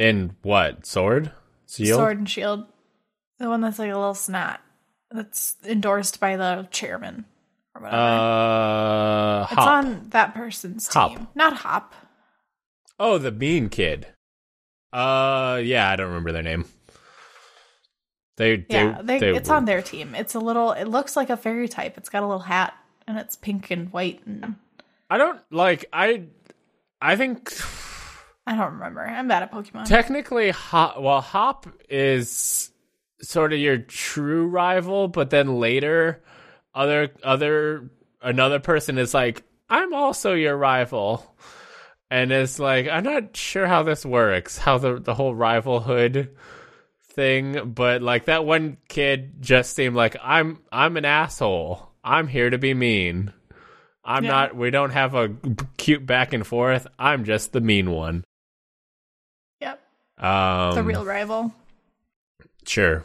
Speaker 1: In what sword? Seal?
Speaker 2: Sword and shield. The one that's like a little snot. That's endorsed by the chairman or whatever.
Speaker 1: Uh,
Speaker 2: it's
Speaker 1: Hop.
Speaker 2: on that person's team.
Speaker 1: Hop.
Speaker 2: Not Hop.
Speaker 1: Oh, the Bean Kid. Uh, yeah, I don't remember their name. They, they,
Speaker 2: Yeah, they,
Speaker 1: they
Speaker 2: it's
Speaker 1: were-
Speaker 2: on their team. It's a little. It looks like a fairy type. It's got a little hat and it's pink and white. And
Speaker 1: I don't like. I, I think
Speaker 2: I don't remember. I'm bad at Pokemon.
Speaker 1: technically, Hop. Well, Hop is sort of your true rival, but then later, other other another person is like, I'm also your rival. And it's like I'm not sure how this works, how the the whole rivalhood thing, but like that one kid just seemed like I'm I'm an asshole. I'm here to be mean. I'm
Speaker 2: Yeah.
Speaker 1: not we don't have a cute back and forth. I'm just the mean one. Um
Speaker 2: the real rival.
Speaker 1: Sure.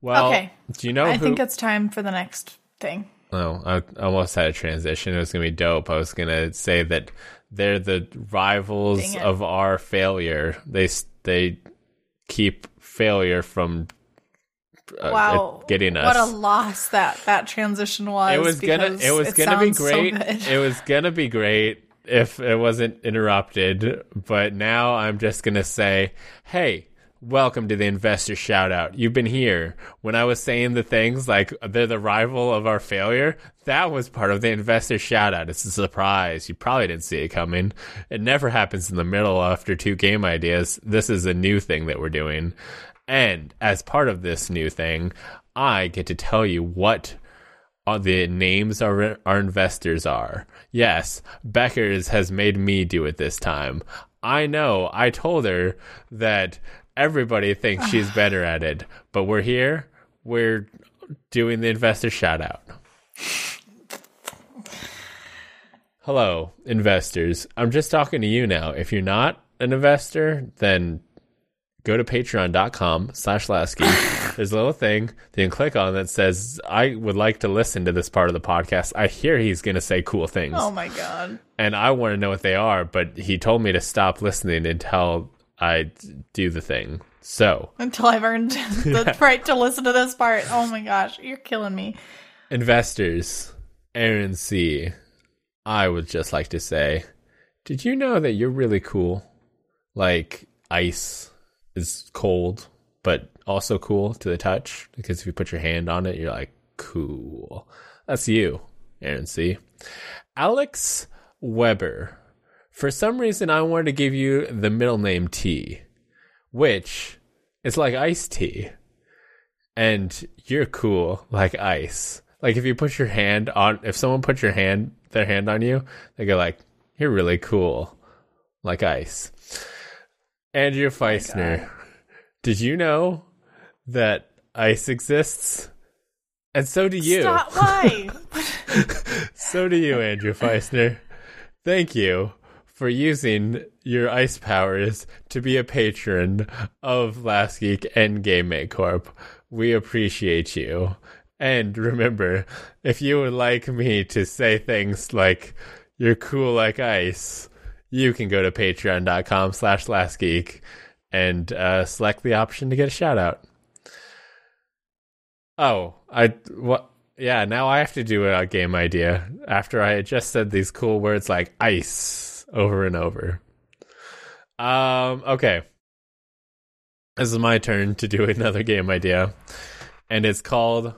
Speaker 1: Well,
Speaker 2: Okay.
Speaker 1: do you know
Speaker 2: I
Speaker 1: who
Speaker 2: think it's time for the next thing.
Speaker 1: Oh, I almost had a transition. It was gonna be dope. I was gonna say that they're the rivals of our failure. They they keep failure from uh,
Speaker 2: Wow,
Speaker 1: it- getting us.
Speaker 2: What a loss that that transition was.
Speaker 1: it was gonna it was gonna be
Speaker 2: so
Speaker 1: great.
Speaker 2: good.
Speaker 1: it was gonna be great if it wasn't interrupted. But now I'm just gonna say, hey. Welcome to the investor shout out. You've been here. When I was saying the things like they're the rival of our failure, that was part of the investor shout out. It's a surprise. You probably didn't see it coming. It never happens in the middle after two game ideas. This is a new thing that we're doing. And as part of this new thing, I get to tell you what uh, the names our our investors are. Yes, Becker's has made me do it this time. I know. I told her that everybody thinks she's better at it, but we're here. We're doing the investor shout out. Hello, investors. I'm just talking to you now. If you're not an investor, then go to patreon.com slash lastgeek. There's a little thing that you can click on that says i would like to listen to this part of the podcast. I hear he's going to say cool things.
Speaker 2: Oh my god.
Speaker 1: and i want to know what they are but he told me to stop listening until i do the thing. So.
Speaker 2: Until I've earned the right to listen to this part. Oh my gosh, you're killing me.
Speaker 1: investors aaron c. I would just like to say did you know that you're really cool? Like ice is cold but also cool to the touch because if you put your hand on it you're like cool that's you aaron c alex weber for some reason i wanted to give you the middle name t which is like iced tea and you're cool like ice. Like if you put your hand on, if someone puts your hand, their hand on you, they go like, "You're really cool, like ice." Andrew Feisner, did you know that ice exists? And so do you.
Speaker 2: Stop. Why?
Speaker 1: So do you, Andrew Feisner. Thank you for using your ice powers to be a patron of Last Geek and Game Mate Corp. We appreciate you. And remember, if you would like me to say things like you're cool like ice, you can go to patreon.com slash lastgeek and uh, select the option to get a shout out. Oh, I what? Yeah, now I have to do a game idea after I just said these cool words like ice over and over. Um, okay. This is my turn to do another game idea, and it's called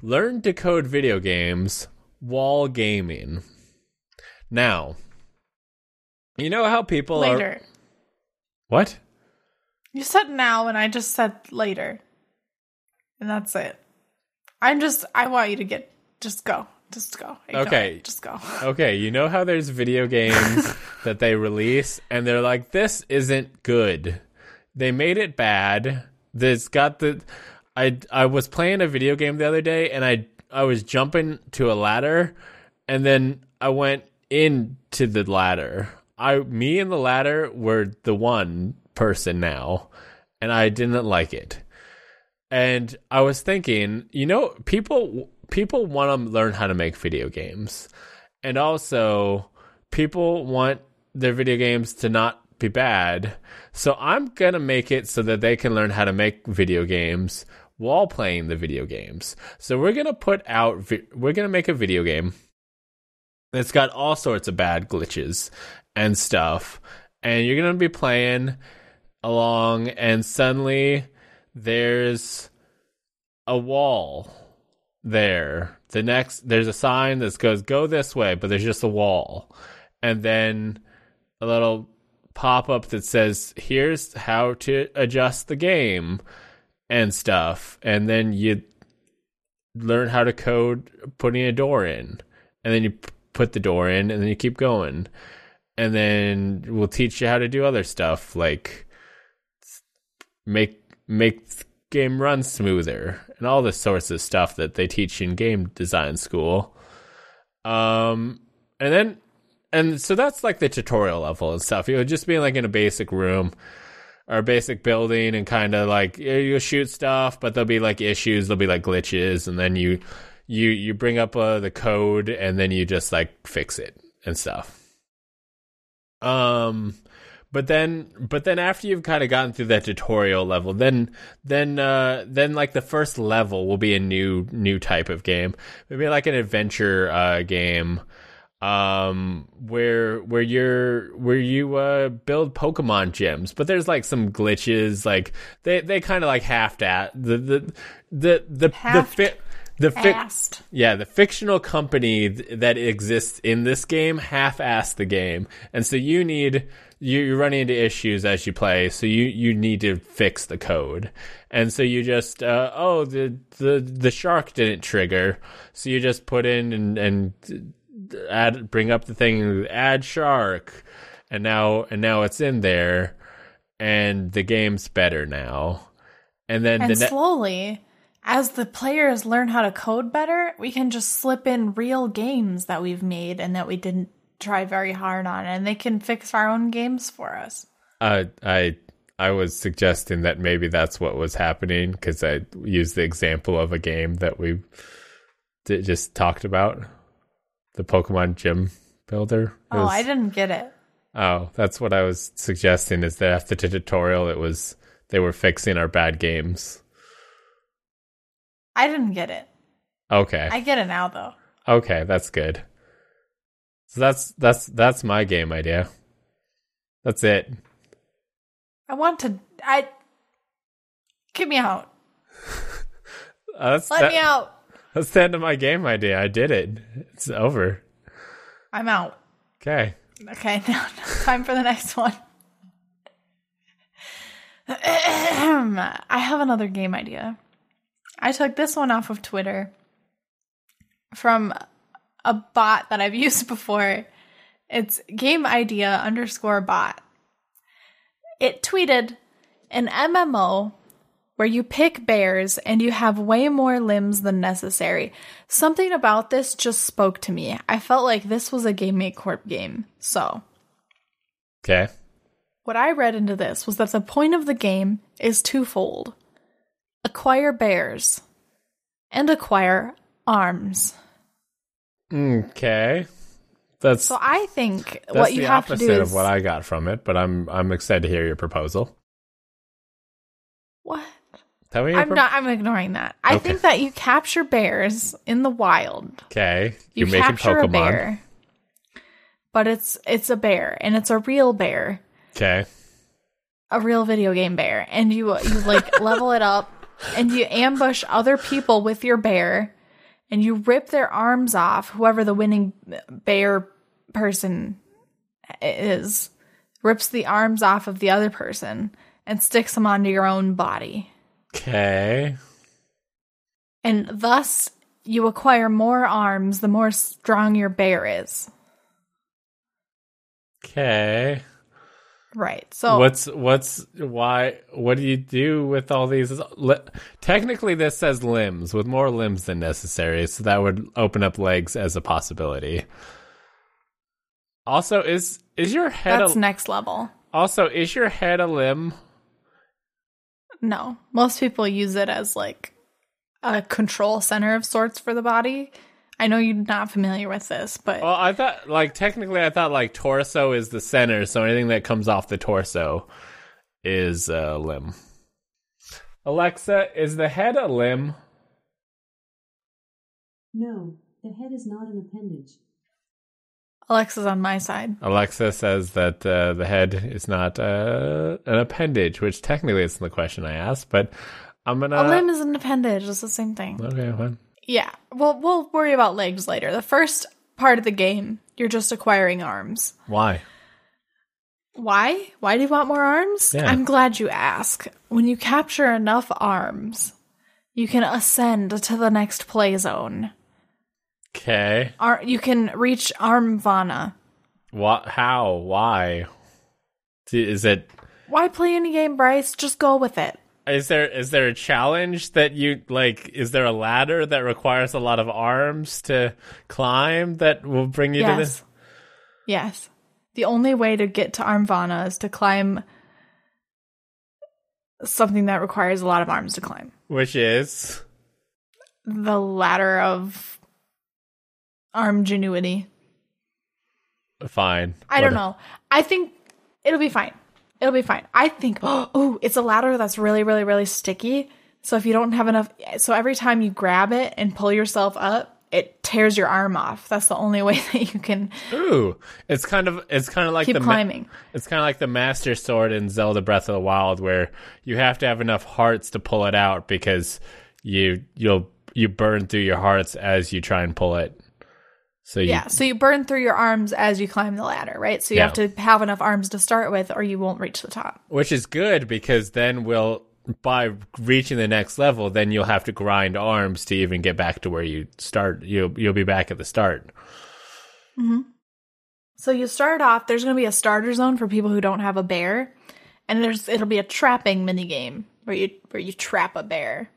Speaker 1: Learn to Code Video Games Wall Gaming. Now, you know how people are.
Speaker 2: later.
Speaker 1: What?
Speaker 2: You said now, and I just said later, and that's it. I'm just. I want you to get. Just go. Just go. Ignore
Speaker 1: Okay.
Speaker 2: it. Just go.
Speaker 1: Okay, you know how there's video games that they release and they're like, this isn't good. They made it bad. This got the. I I was playing a video game the other day and I I was jumping to a ladder and then I went into the ladder I me and the latter were the one person now, and I didn't like it. And I was thinking, you know, people people want to learn how to make video games. And also people want their video games to not be bad. So I'm to make it so that they can learn how to make video games while playing the video games. So we're to put out we're to make a video game it's got all sorts of bad glitches and stuff. And you're going to be playing along, and suddenly there's a wall there. The next, there's a sign that goes, go this way, but there's just a wall. And then a little pop up that says, here's how to adjust the game and stuff. And then you learn how to code putting a door in. And then you put the door in and then you keep going. And then we'll teach you how to do other stuff like make make game run smoother and all the sorts of stuff that they teach in game design school. Um and then and so that's like the tutorial level and stuff. You'll just be like in a basic room or basic building and kind of like you'll shoot stuff, but there'll be like issues, there'll be like glitches, and then you you you bring up uh, the code and then you just like fix it and stuff. Um, but then but then after you've kind of gotten through that tutorial level, then then uh then like the first level will be a new new type of game, maybe like an adventure uh game um where where you're where you uh build pokemon gyms. But there's like some glitches like they they kind of like half that. The the the the,
Speaker 2: Half-
Speaker 1: the, fi- the fi- yeah, the fictional company th- that exists in this game half-assed the game, and so you need you, you're running into issues as you play, so you you need to fix the code, and so you just uh, oh the the the shark didn't trigger, so you just put in and and add bring up the thing add shark, and now and now it's in there, and the game's better now, and then
Speaker 2: And
Speaker 1: the ne-
Speaker 2: slowly, as the players learn how to code better, we can just slip in real games that we've made and that we didn't try very hard on, and they can fix our own games for us.
Speaker 1: Uh, I I was suggesting that maybe that's what was happening because I used the example of a game that we d- just talked about, the Pokemon Gym Builder. It
Speaker 2: Oh,
Speaker 1: was-
Speaker 2: I didn't get it.
Speaker 1: Oh, that's what I was suggesting. Is that after the tutorial, it was they were fixing our bad games.
Speaker 2: I didn't get it.
Speaker 1: Okay,
Speaker 2: I get it now, though.
Speaker 1: okay, that's good. So that's that's that's my game idea. That's it.
Speaker 2: I want to. I. Get me out.
Speaker 1: Uh,
Speaker 2: Let
Speaker 1: that-
Speaker 2: me out.
Speaker 1: That's the end of my game idea. I did it. It's over.
Speaker 2: I'm out.
Speaker 1: Okay.
Speaker 2: Okay, now time for the next one. I have another game idea. I took this one off of Twitter from a bot that I've used before. It's game idea underscore bot. It tweeted an MMO where you pick bears and you have way more limbs than necessary. Something about this just spoke to me. I felt like this was a Game Make Corp game. So,
Speaker 1: Okay.
Speaker 2: what I read into this was that the point of the game is twofold acquire bears and acquire arms.
Speaker 1: Okay. That's
Speaker 2: So, I think what you have to
Speaker 1: opposite
Speaker 2: do
Speaker 1: of what I got from it, but I'm I'm excited to hear your proposal.
Speaker 2: what? I'm not. I'm ignoring that. I
Speaker 1: Okay.
Speaker 2: think that you capture bears in the wild.
Speaker 1: Okay.
Speaker 2: You
Speaker 1: You're making
Speaker 2: capture a
Speaker 1: Pokemon.
Speaker 2: bear, but it's it's a bear and it's a real bear,
Speaker 1: Okay.
Speaker 2: a real video game bear, and you you like level it up and you ambush other people with your bear, and you rip their arms off. Whoever the winning bear person is rips the arms off of the other person and sticks them onto your own body.
Speaker 1: Okay.
Speaker 2: And thus, you acquire more arms the more strong your bear is.
Speaker 1: Okay.
Speaker 2: Right. So,
Speaker 1: What's what's why what do you do with all these li- technically this says limbs with more limbs than necessary so that would open up legs as a possibility Also, is is your head
Speaker 2: That's
Speaker 1: a,
Speaker 2: next level.
Speaker 1: also is your head a limb?
Speaker 2: No, most people use it as like a control center of sorts for the body. I know you're not familiar with this, but
Speaker 1: Well, I thought like technically, I thought like torso is the center, so anything that comes off the torso is a limb. Alexa, is the head a limb?
Speaker 3: No, the head is not an appendage.
Speaker 2: Alexa's on my side.
Speaker 1: Alexa says that uh, the head is not uh, an appendage, which technically isn't the question I asked, but I'm gonna.
Speaker 2: a limb is an appendage. It's the same thing.
Speaker 1: Okay, fine.
Speaker 2: Yeah. Well, we'll worry about legs later. The first part of the game, you're just acquiring arms.
Speaker 1: Why?
Speaker 2: Why? Why do you want more arms?
Speaker 1: Yeah.
Speaker 2: I'm glad you ask. When you capture enough arms, you can ascend to the next play zone.
Speaker 1: Okay.
Speaker 2: Ar- you can reach Armvana.
Speaker 1: What? How? Why? Is it?
Speaker 2: Why play any game, Bryce? Just go with it.
Speaker 1: Is there is there a challenge that you like? Is there a ladder that requires a lot of arms to climb that will bring you to this?
Speaker 2: Yes. The only way to get to Armvana is to climb something that requires a lot of arms to climb.
Speaker 1: Which is
Speaker 2: The ladder of armgenuity.
Speaker 1: fine.
Speaker 2: I don't know. I think it'll be fine. It'll be fine. I think, oh, it's a ladder that's really, really, really sticky. So if you don't have enough, so every time you grab it and pull yourself up, it tears your arm off. That's the only way that you can
Speaker 1: Ooh, it's kind of it's kind of like
Speaker 2: keep
Speaker 1: the
Speaker 2: climbing.
Speaker 1: it's kind of like the Master Sword in Zelda Breath of the Wild, where you have to have enough hearts to pull it out because you you'll you burn through your hearts as you try and pull it. So you,
Speaker 2: Yeah. So you burn through your arms as you climb the ladder, right? So you
Speaker 1: Yeah.
Speaker 2: have to have enough arms to start with, or you won't reach the top.
Speaker 1: which is good because then we'll by reaching the next level, then you'll have to grind arms to even get back to where you start. You'll you'll be back at the start. Hmm.
Speaker 2: So you start off. There's going to be a starter zone for people who don't have a bear, and there's it'll be a trapping mini game where you where you trap a bear.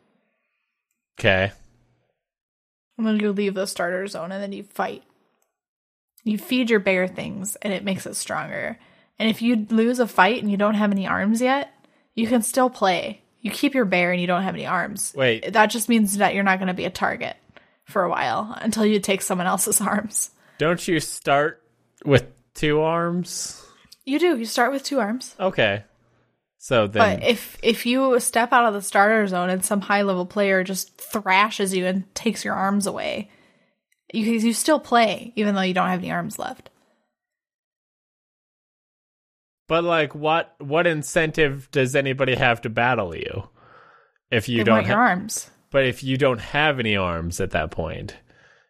Speaker 1: Okay.
Speaker 2: And then you leave the starter zone and then you fight. You feed your bear things and it makes it stronger. And if you lose a fight and you don't have any arms yet, you can still play. You keep your bear and you don't have any arms.
Speaker 1: Wait.
Speaker 2: That just means that you're not going to be a target for a while until you take someone else's arms.
Speaker 1: Don't you start with two arms?
Speaker 2: You do. You start with two arms.
Speaker 1: Okay. So then
Speaker 2: But if if you step out of the starter zone and some high level player just thrashes you and takes your arms away, you you still play even though you don't have any arms left.
Speaker 1: But like, what what incentive does anybody have to battle you if you
Speaker 2: They
Speaker 1: don't?
Speaker 2: your arms.
Speaker 1: but if you don't have any arms at that point,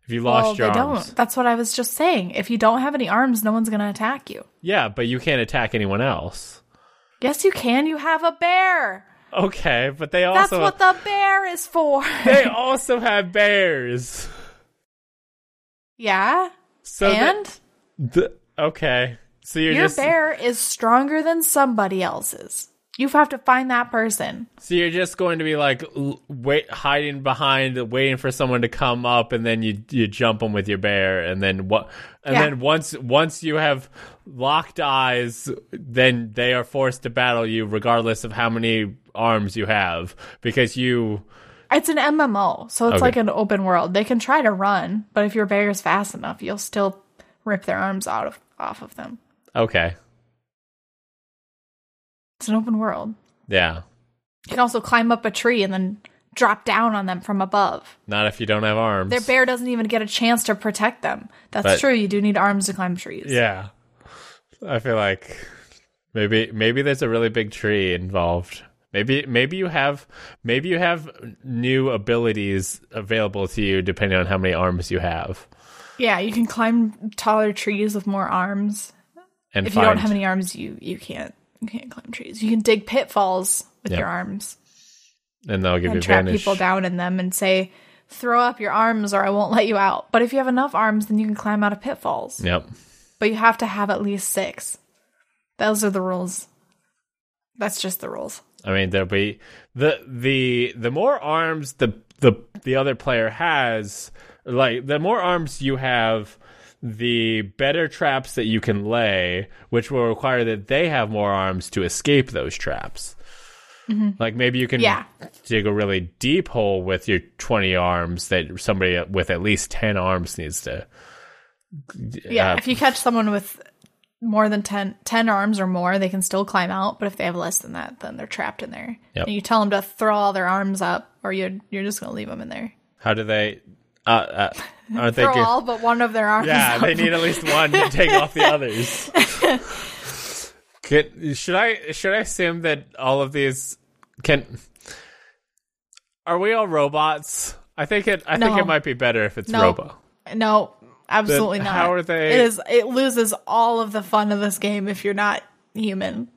Speaker 1: if you
Speaker 2: Well,
Speaker 1: lost your
Speaker 2: they
Speaker 1: arms,
Speaker 2: don't. That's what I was just saying. If you don't have any arms, no one's going to attack you.
Speaker 1: yeah, but you can't attack anyone else.
Speaker 2: Yes, you can. You have a bear.
Speaker 1: Okay, but they also.
Speaker 2: That's what the bear is for.
Speaker 1: they also have bears.
Speaker 2: yeah.
Speaker 1: So
Speaker 2: and
Speaker 1: the, okay, so you're
Speaker 2: your
Speaker 1: just
Speaker 2: bear is stronger than somebody else's. You have to find that person.
Speaker 1: so you're just going to be like wait hiding behind, waiting for someone to come up, and then you you jump them with your bear, and then what? And
Speaker 2: Yeah.
Speaker 1: then once once you have locked eyes, then they are forced to battle you, regardless of how many arms you have, because you.
Speaker 2: It's an MMO, so it's
Speaker 1: Okay.
Speaker 2: like an open world. They can try to run, but if your bear is fast enough, you'll still rip their arms out of off of them.
Speaker 1: Okay,
Speaker 2: It's an open world.
Speaker 1: yeah,
Speaker 2: You can also climb up a tree and then drop down on them from above.
Speaker 1: not if you don't have arms.
Speaker 2: Their bear doesn't even get a chance to protect them. That's
Speaker 1: But-
Speaker 2: true. You do need arms to climb trees.
Speaker 1: Yeah. I feel like maybe maybe there's a really big tree involved. Maybe maybe you have maybe you have new abilities available to you depending on how many arms you have.
Speaker 2: Yeah, you can climb taller trees with more arms.
Speaker 1: And
Speaker 2: If
Speaker 1: find,
Speaker 2: you don't have any arms, you you can't you can't climb trees. You can dig pitfalls with
Speaker 1: Yep.
Speaker 2: your arms
Speaker 1: and they'll give you
Speaker 2: and trap
Speaker 1: advantage.
Speaker 2: people down in them and say, "Throw up your arms, or I won't let you out." But if you have enough arms, then you can climb out of pitfalls.
Speaker 1: Yep.
Speaker 2: But you have to have at least six. Those are the rules. That's just the rules.
Speaker 1: I mean there'll be the the the more arms the the the other player has like the more arms you have the better traps that you can lay, which will require that they have more arms to escape those traps. Mm-hmm. Like maybe you can
Speaker 2: Yeah.
Speaker 1: dig a really deep hole with your 20 arms that somebody with at least 10 arms needs to.
Speaker 2: Yeah,
Speaker 1: uh,
Speaker 2: if you catch someone with more than 10, 10 arms or more, they can still climb out. But if they have less than that, then they're trapped in there.
Speaker 1: Yep.
Speaker 2: And you tell them to throw all their arms up, or you're you're just going to leave them in there.
Speaker 1: How do they? Uh, uh, they?
Speaker 2: Throw all but one of their arms.
Speaker 1: yeah,
Speaker 2: up.
Speaker 1: they need at least one to take off the others. Can, should I should I assume that all of these can? Are we all robots? I think it. I think it might be better if it's
Speaker 2: No.
Speaker 1: robo.
Speaker 2: No, absolutely not.
Speaker 1: how are they-
Speaker 2: It is. It loses all of the fun of this game if you're not human.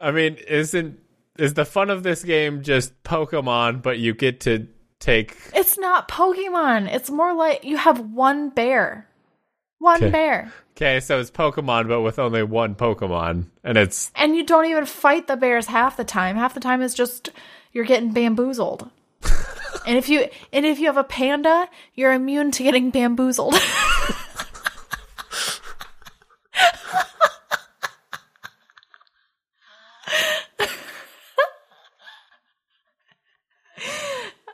Speaker 1: I mean, isn't is the fun of this game just Pokemon, but you get to take
Speaker 2: It's not Pokemon. It's more like you have one bear. One
Speaker 1: Okay.
Speaker 2: bear.
Speaker 1: Okay, so it's Pokemon, but with only one Pokemon, and it's
Speaker 2: And you don't even fight the bears half the time. Half the time it's just you're getting bamboozled. and if you and if you have a panda, you're immune to getting bamboozled.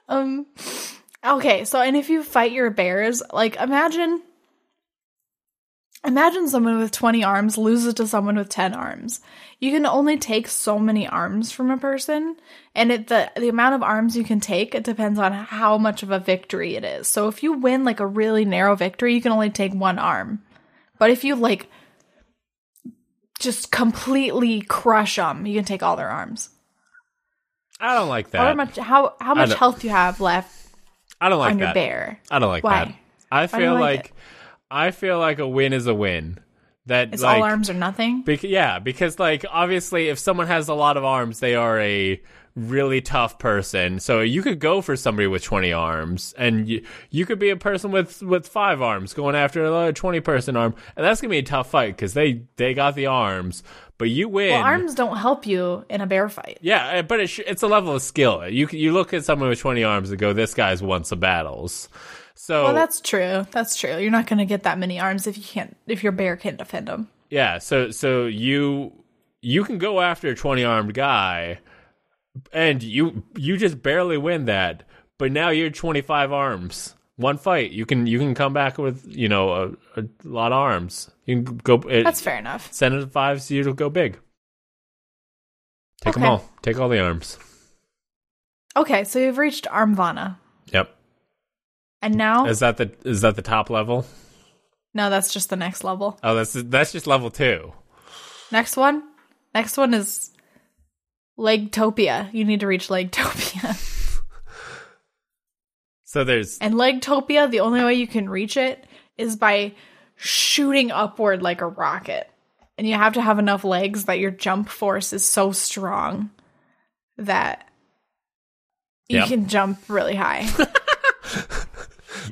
Speaker 2: um okay, so and if you fight your bears, like imagine Imagine someone with 20 arms loses to someone with 10 arms. You can only take so many arms from a person, and it, the the amount of arms you can take it depends on how much of a victory it is. So if you win like a really narrow victory, you can only take one arm. But if you like just completely crush them, you can take all their arms.
Speaker 1: I don't like
Speaker 2: How
Speaker 1: that.
Speaker 2: much how how much health do you have left
Speaker 1: I don't like
Speaker 2: on your
Speaker 1: that.
Speaker 2: bear?
Speaker 1: I don't like
Speaker 2: Why?
Speaker 1: that. I feel
Speaker 2: like
Speaker 1: like,
Speaker 2: it?
Speaker 1: I feel like a win is a win. That
Speaker 2: It's
Speaker 1: like
Speaker 2: all arms or nothing.
Speaker 1: bec- yeah, because like obviously if someone has a lot of arms, they are a really tough person. So you could go for somebody with 20 arms and you, you could be a person with with 5 arms going after another 20 person arm. And that's going to be a tough fight cuz they they got the arms, but you win.
Speaker 2: Well, arms don't help you in a bear fight.
Speaker 1: Yeah, uh, but it sh- it's a level of skill. You you look at someone with 20 arms and go this guy's won some battles. So
Speaker 2: Well, that's true. That's true. You're not going to get that many arms if you can't if your bear can't defend them.
Speaker 1: Yeah, so so you you can go after a 20 armed guy and you you just barely win that, but now you're 25 arms. One fight, you can you can come back with, you know, a, a lot of arms. You can go it,
Speaker 2: That's fair enough.
Speaker 1: send it to 5 so you'll go big. Take them all. Take all the arms.
Speaker 2: Okay, so you've reached Armvana. And now
Speaker 1: Is that the is that the top level?
Speaker 2: no, that's just the next level.
Speaker 1: Oh, that's that's just level 2.
Speaker 2: Next one, next one is Legtopia. You need to reach Legtopia,
Speaker 1: So there's
Speaker 2: and Legtopia. The only way you can reach it is by shooting upward like a rocket, and you have to have enough legs that your jump force is so strong that you
Speaker 1: Yep.
Speaker 2: can jump really high.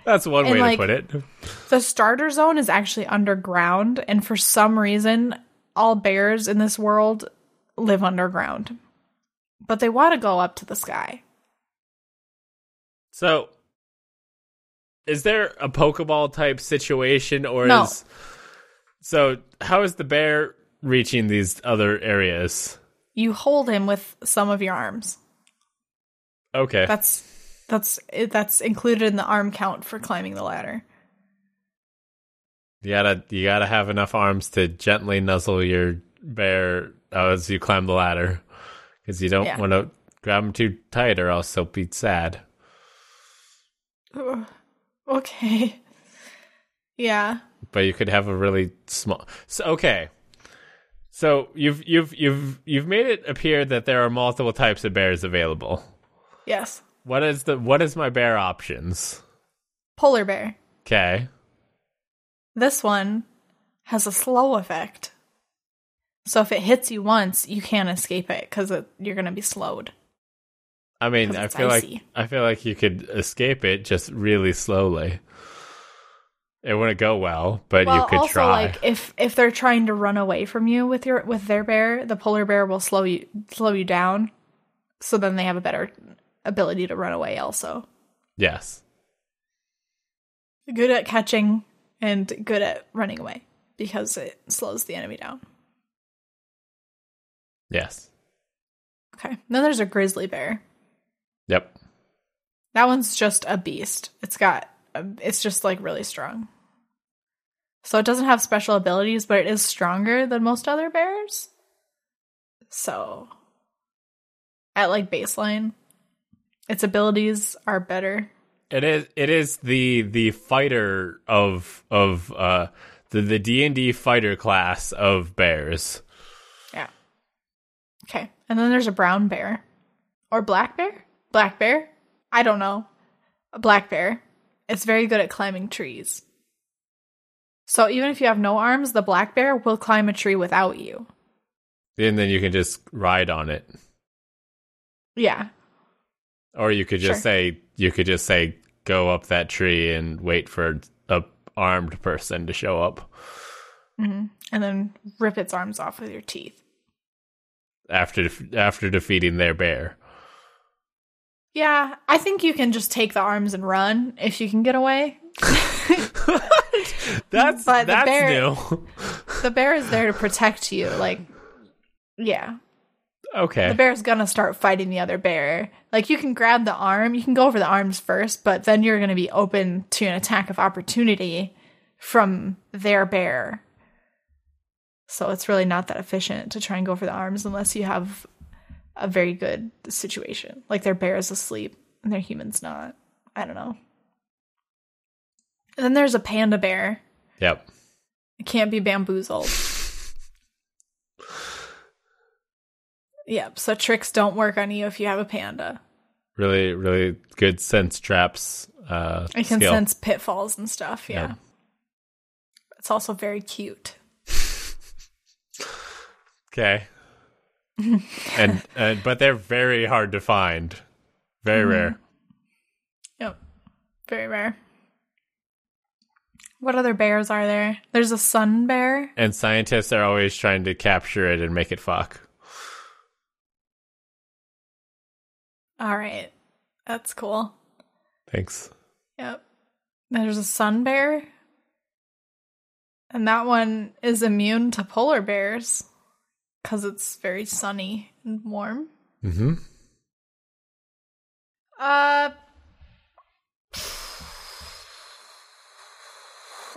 Speaker 1: that's one
Speaker 2: And,
Speaker 1: way
Speaker 2: like-
Speaker 1: to put it.
Speaker 2: The starter zone is actually underground, and for some reason, all bears in this world live underground. But they want to go up to the sky.
Speaker 1: So, is there a Pokeball type situation, or
Speaker 2: No.
Speaker 1: is so? How is the bear reaching these other areas?
Speaker 2: You hold him with some of your arms.
Speaker 1: Okay,
Speaker 2: That's that's that's included in the arm count for climbing the ladder.
Speaker 1: you gotta you gotta have enough arms to gently nuzzle your bear as you climb the ladder, because you don't
Speaker 2: Yeah.
Speaker 1: want to grab him too tight, or else he'll be sad.
Speaker 2: Okay. Yeah.
Speaker 1: But you could have a really small. So okay. So you've you've you've you've made it appear that there are multiple types of bears available.
Speaker 2: Yes.
Speaker 1: What is the what is my bear options?
Speaker 2: Polar bear.
Speaker 1: Okay.
Speaker 2: This one has a slow effect. So if it hits you once, you can't escape it because you're going to be slowed.
Speaker 1: I mean, I feel
Speaker 2: icy.
Speaker 1: like I feel like you could escape it just really slowly. It wouldn't go well, but
Speaker 2: well,
Speaker 1: you could
Speaker 2: also
Speaker 1: try.
Speaker 2: like if if they're trying to run away from you with your with their bear, the polar bear will slow you slow you down. So then they have a better ability to run away. Also,
Speaker 1: yes.
Speaker 2: good at catching and good at running away because it slows the enemy down.
Speaker 1: Yes.
Speaker 2: Okay. Then there's a grizzly bear.
Speaker 1: Yep.
Speaker 2: That one's just a beast. It's got, um, it's just like really strong. So it doesn't have special abilities, but it is stronger than most other bears. So at like baseline, its abilities are better.
Speaker 1: It is it is the the fighter of of uh the the D&D fighter class of bears.
Speaker 2: Yeah. Okay. And then there's a brown bear. Or black bear? Black bear? I don't know. A black bear. It's very good at climbing trees. So even if you have no arms, the black bear will climb a tree without you.
Speaker 1: And then you can just ride on it.
Speaker 2: Yeah.
Speaker 1: Or you could just
Speaker 2: Sure.
Speaker 1: say you could just say go up that tree and wait for a armed person to show up
Speaker 2: hmm And then rip its arms off with your teeth.
Speaker 1: after after defeating their bear.
Speaker 2: Yeah, I think you can just take the arms and run if you can get away.
Speaker 1: That's
Speaker 2: But the
Speaker 1: that's
Speaker 2: bear-
Speaker 1: new.
Speaker 2: The bear is there to protect you. Like, yeah.
Speaker 1: Okay.
Speaker 2: the bear's gonna start fighting the other bear. Like you can grab the arm, you can go for the arms first, but then you're gonna be open to an attack of opportunity from their bear. So it's really not that efficient to try and go for the arms unless you have a very good situation. Like their bear is asleep and their human's not. I don't know. And then there's a panda bear.
Speaker 1: Yep.
Speaker 2: It can't be bamboozled. Yep, so tricks don't work on you if you have a panda.
Speaker 1: Really really good sense traps uh
Speaker 2: It can
Speaker 1: skill.
Speaker 2: sense pitfalls and stuff, yeah.
Speaker 1: Yeah.
Speaker 2: It's also very cute.
Speaker 1: Okay. and and but they're very hard to find. Very
Speaker 2: Mm-hmm.
Speaker 1: rare.
Speaker 2: Yep. Very rare. What other bears are there? There's a sun bear.
Speaker 1: And scientists are always trying to capture it and make it fuck.
Speaker 2: All right. That's cool.
Speaker 1: Thanks.
Speaker 2: Yep. There's a sun bear. And that one is immune to polar bears because it's very sunny and warm.
Speaker 1: Mm-hmm.
Speaker 2: Uh,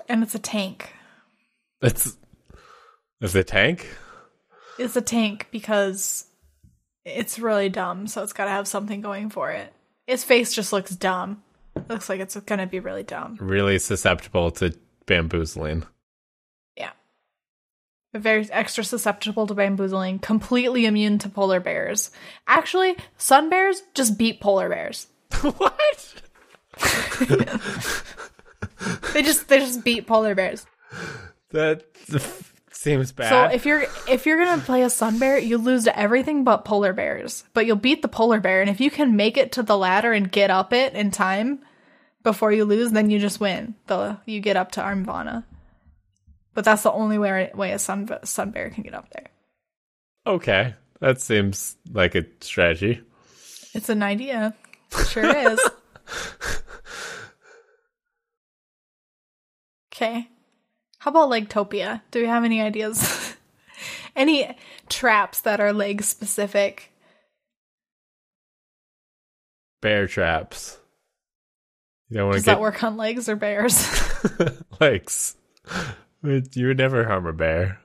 Speaker 2: and it's a tank.
Speaker 1: It's it's a tank?
Speaker 2: It's a tank because it's really dumb, so it's got to have something going for it. Its face just looks dumb. It looks like it's gonna be really dumb.
Speaker 1: Really susceptible to bamboozling.
Speaker 2: Yeah. Very extra susceptible to bamboozling, completely immune to polar bears. Actually, sun bears just beat polar bears.
Speaker 1: what?
Speaker 2: They just they just beat polar bears.
Speaker 1: That seems bad.
Speaker 2: So if you're if you're gonna play a sun bear, you lose to everything but polar bears. But you'll beat the polar bear, and if you can make it to the ladder and get up it in time before you lose, then you just win. The you get up to Armvana. But that's the only way way a sun sun bear can get up there.
Speaker 1: okay. That seems like a strategy.
Speaker 2: It's an idea. It sure is. Okay. How about Legtopia? Do we have any ideas? any traps that are leg specific?
Speaker 1: Bear traps. You don't want
Speaker 2: Does
Speaker 1: to get
Speaker 2: that work on legs or bears?
Speaker 1: legs. You would never harm a bear.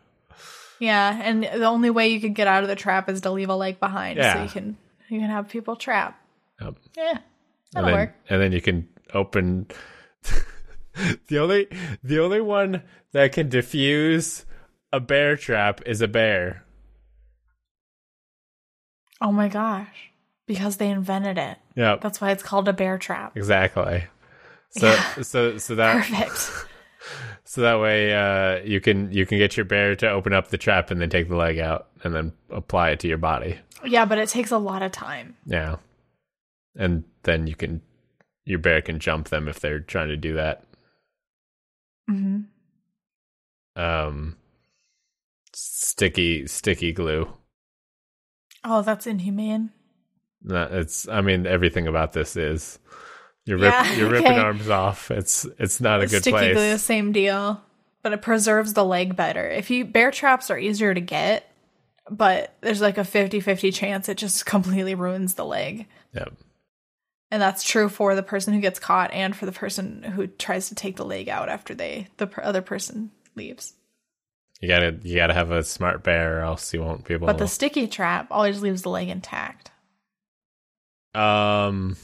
Speaker 2: yeah, and the only way you could get out of the trap is to leave a leg behind, so you can you can have people trap.
Speaker 1: Yep.
Speaker 2: Yeah, that'll
Speaker 1: then,
Speaker 2: work.
Speaker 1: And then you can open the only the only one that can defuse a bear trap is a bear.
Speaker 2: Oh my gosh, because they invented it.
Speaker 1: Yep.
Speaker 2: That's why it's called a bear trap.
Speaker 1: Exactly. So so so that
Speaker 2: Perfect.
Speaker 1: so that way uh, you can you can get your bear to open up the trap and then take the leg out and then apply it to your body.
Speaker 2: yeah, but it takes a lot of time.
Speaker 1: Yeah. And then you can your bear can jump them if they're trying to do that.
Speaker 2: Hmm
Speaker 1: Um sticky sticky glue.
Speaker 2: Oh, that's inhumane.
Speaker 1: No, it's I mean everything about this is You're rip,
Speaker 2: Yeah,
Speaker 1: you're ripping
Speaker 2: okay.
Speaker 1: arms off. It's it's not a good
Speaker 2: sticking
Speaker 1: place.
Speaker 2: the same deal, but it preserves the leg better. If you bear traps are easier to get, but there's like a 50-50 chance it just completely ruins the leg.
Speaker 1: Yep.
Speaker 2: And that's true for the person who gets caught and for the person who tries to take the leg out after they the other person leaves.
Speaker 1: You gotta you gotta have a smart bear, or else you won't be able.
Speaker 2: But the sticky trap always leaves the leg intact.
Speaker 1: um.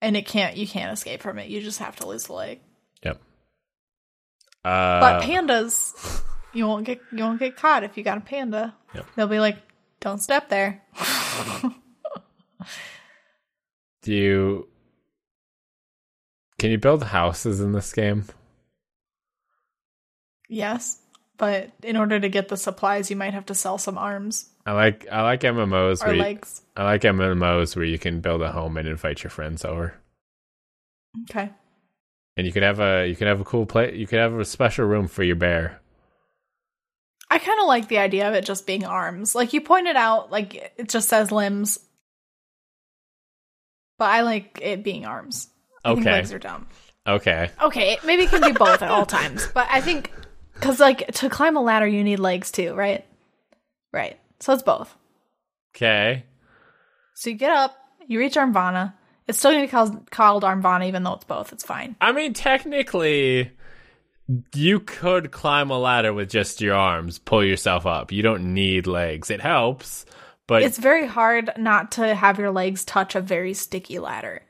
Speaker 2: And it can't you can't escape from it. You just have to lose the leg.
Speaker 1: Yep. Uh,
Speaker 2: But pandas, you won't get you won't get caught if you got a panda.
Speaker 1: Yep.
Speaker 2: They'll be like, "Don't step there."
Speaker 1: do you can you build houses in this game?
Speaker 2: yes, but in order to get the supplies, you might have to sell some arms
Speaker 1: I like I like MMOs
Speaker 2: or
Speaker 1: where you,
Speaker 2: legs.
Speaker 1: I like MMOs where you can build a home and invite your friends over.
Speaker 2: Okay.
Speaker 1: And you could have a you could have a cool play you could have a special room for your bear.
Speaker 2: I kind of like the idea of it just being arms. Like you pointed out, like it just says limbs. But I like it being arms. I think
Speaker 1: Okay.
Speaker 2: legs are dumb.
Speaker 1: Okay.
Speaker 2: Okay, maybe it can be both at all times. But I think because like to climb a ladder, you need legs too, right? Right. So it's both.
Speaker 1: Okay.
Speaker 2: So you get up, you reach Armvana. It's still gonna be called, called Armvana, even though it's both. It's fine.
Speaker 1: I mean technically you could climb a ladder with just your arms, pull yourself up. You don't need legs. It helps, but
Speaker 2: It's very hard not to have your legs touch a very sticky ladder.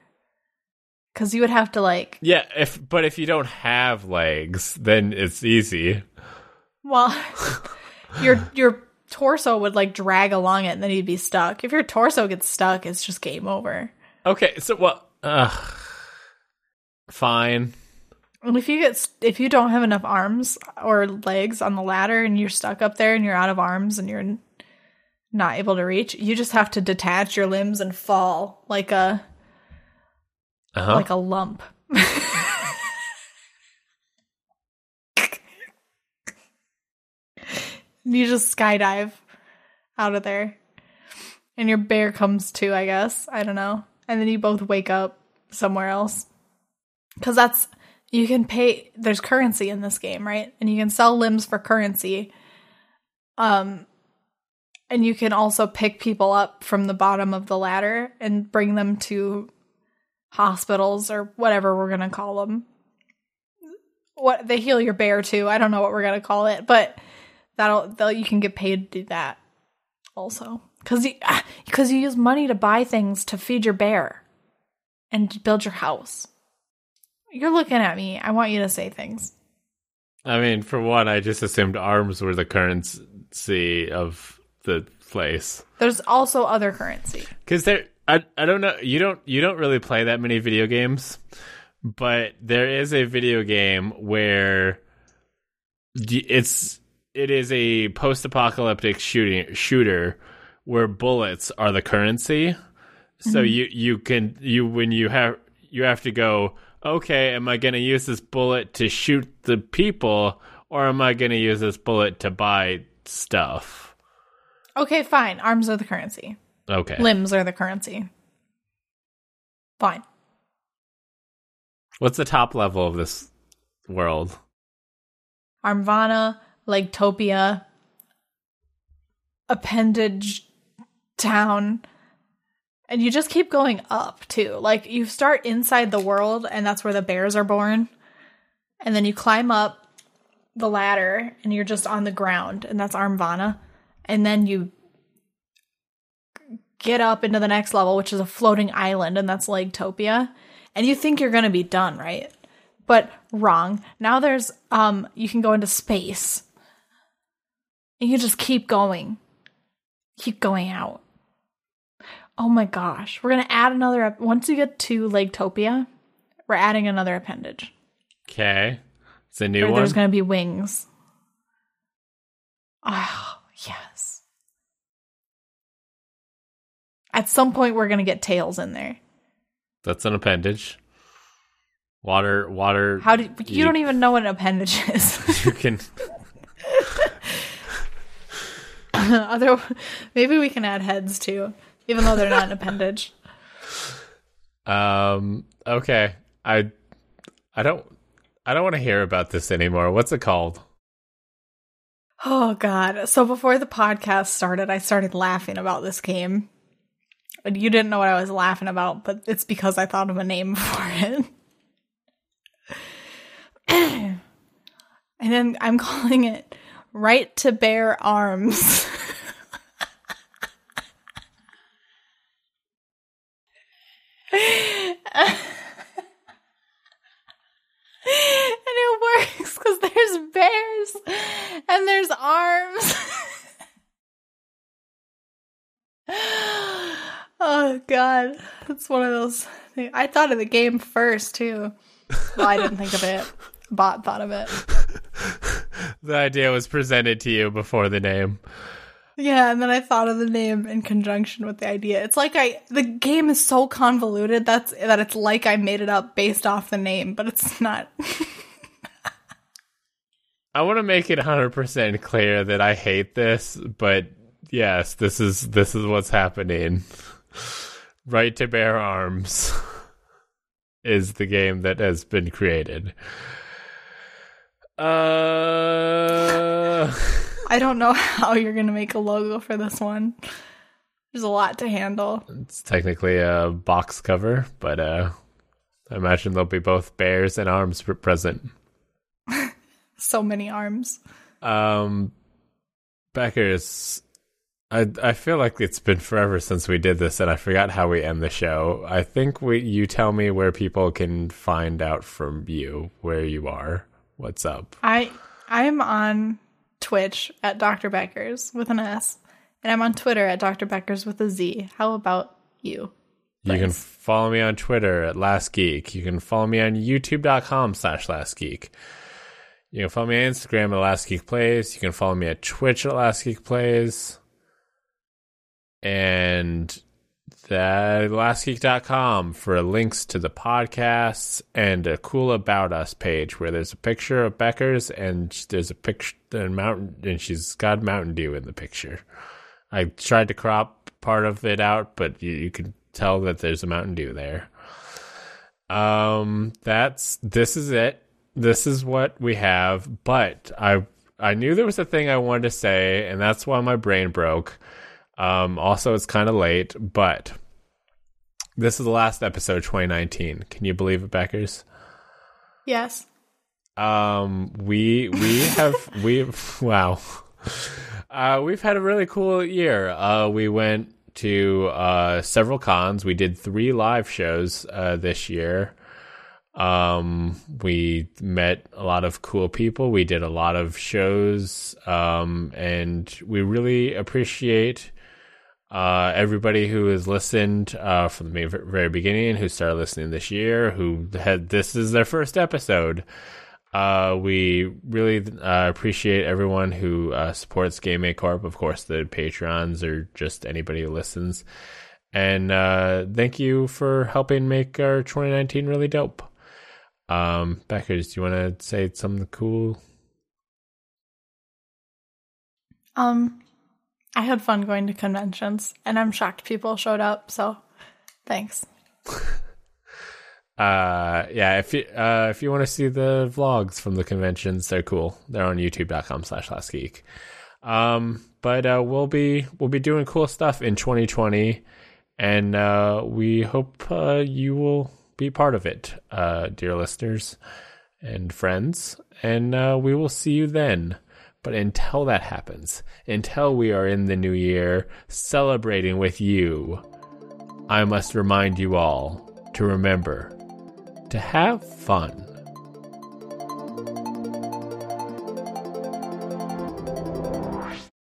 Speaker 2: Cause you would have to like
Speaker 1: yeah, if but if you don't have legs, then it's easy.
Speaker 2: Well, your your torso would like drag along it, and then you'd be stuck. If your torso gets stuck, it's just game over.
Speaker 1: Okay, so well, ugh. Fine.
Speaker 2: And if you get if you don't have enough arms or legs on the ladder, and you're stuck up there, and you're out of arms, and you're not able to reach, you just have to detach your limbs and fall like a
Speaker 1: Uh-huh.
Speaker 2: like a lump. you just skydive out of there. And your bear comes too, I guess. I don't know. And then you both wake up somewhere else. Cuz that's you can pay there's currency in this game, right? And you can sell limbs for currency. Um and you can also pick people up from the bottom of the ladder and bring them to hospitals or whatever we're gonna call them. What they heal your bear too. I don't know what we're gonna call it, but that'll they'll, you can get paid to do that also because you ah, because you use money to buy things to feed your bear and build your house. You're looking at me. I want you to say things.
Speaker 1: I mean, for one, I just assumed arms were the currency of the place.
Speaker 2: There's also other currency.
Speaker 1: Because there, I, I don't know. You don't, you don't really play that many video games, but there is a video game where it's, it is a post-apocalyptic shooting shooter where bullets are the currency. So mm-hmm. you, you can, you when you have, you have to go. Okay, am I going to use this bullet to shoot the people, or am I going to use this bullet to buy stuff?
Speaker 2: Okay, fine. Arms are the currency.
Speaker 1: Okay.
Speaker 2: Limbs are the currency. Fine.
Speaker 1: What's the top level of this world?
Speaker 2: Armvana, Legtopia, Appendage Town. And you just keep going up too. Like you start inside the world, and that's where the bears are born. And then you climb up the ladder, and you're just on the ground, and that's Armvana. And then you get up into the next level, which is a floating island, and that's Legtopia. And you think you're gonna be done, right? But wrong. Now there's um you can go into space. And you just keep going. Keep going out. Oh my gosh. We're gonna add another once you get to Legtopia, we're adding another appendage.
Speaker 1: Okay. It's a new one.
Speaker 2: There's gonna be wings. Oh, yes. At some point we're gonna get tails in there.
Speaker 1: That's an appendage. Water, water.
Speaker 2: How do you,
Speaker 1: You-
Speaker 2: don't even know what an appendage is?
Speaker 1: you can?
Speaker 2: Other, maybe we can add heads too, even though they're not an appendage.
Speaker 1: Um, Okay. I I don't I don't want to hear about this anymore. What's it called?
Speaker 2: Oh god. So before the podcast started, I started laughing about this game. You didn't know what I was laughing about, but it's because I thought of a name for it. and then I'm calling it Right to Bear Arms. and it works because there's bears and there's arms. Oh god, it's one of those. Things. I thought of the game first too. Well, I didn't think of it. Bot thought of it.
Speaker 1: the idea was presented to you before the name.
Speaker 2: Yeah, and then I thought of the name in conjunction with the idea. It's like I the game is so convoluted that's that it's like I made it up based off the name, but it's not.
Speaker 1: I want to make it 100% clear that I hate this, but yes, this is this is what's happening. Right to bear arms is the game that has been created. Uh
Speaker 2: I don't know how you're going to make a logo for this one. There's a lot to handle.
Speaker 1: It's technically a box cover, but uh, I imagine there'll be both bears and arms present.
Speaker 2: so many arms.
Speaker 1: Um, Beckers, I I feel like it's been forever since we did this, and I forgot how we end the show. I think we you tell me where people can find out from you where you are. What's up?
Speaker 2: I I'm on Twitch at Dr. Beckers with an S, and I'm on Twitter at Dr. Beckers with a Z. How about you?
Speaker 1: You can follow me on Twitter at Last Geek. You can follow me on YouTube.com slash Last Geek. You can follow me on Instagram at Last Geek Plays. You can follow me at Twitch at Last Geek Plays. And that lastgeek.com for links to the podcasts and a cool about us page where there's a picture of Beckers and there's a picture and mountain and she's got Mountain Dew in the picture. I tried to crop part of it out, but you, you can tell that there's a Mountain Dew there. Um, that's this is it. This is what we have. But I I knew there was a thing I wanted to say, and that's why my brain broke. Um, also, it's kind of late, but this is the last episode, 2019. Can you believe it, Beckers?
Speaker 2: Yes.
Speaker 1: Um, we we have we wow. Uh, we've had a really cool year. Uh, we went to uh, several cons. We did three live shows uh, this year. Um, we met a lot of cool people. We did a lot of shows, um, and we really appreciate uh, everybody who has listened uh, from the very beginning, who started listening this year, who had this is their first episode. Uh, we really uh, appreciate everyone who uh, supports Game A Corp. Of course, the Patreons or just anybody who listens. And uh, thank you for helping make our 2019 really dope. Um, Beckers, do you want to say something cool?
Speaker 2: Um, I had fun going to conventions, and I'm shocked people showed up. So, thanks.
Speaker 1: uh, yeah. If you uh, if you want to see the vlogs from the conventions, they're cool. They're on YouTube.com/slash Last Geek. Um, but uh, we'll be we'll be doing cool stuff in 2020, and uh, we hope uh, you will be part of it, uh, dear listeners and friends. And uh, we will see you then. But until that happens, until we are in the new year celebrating with you, I must remind you all to remember to have fun.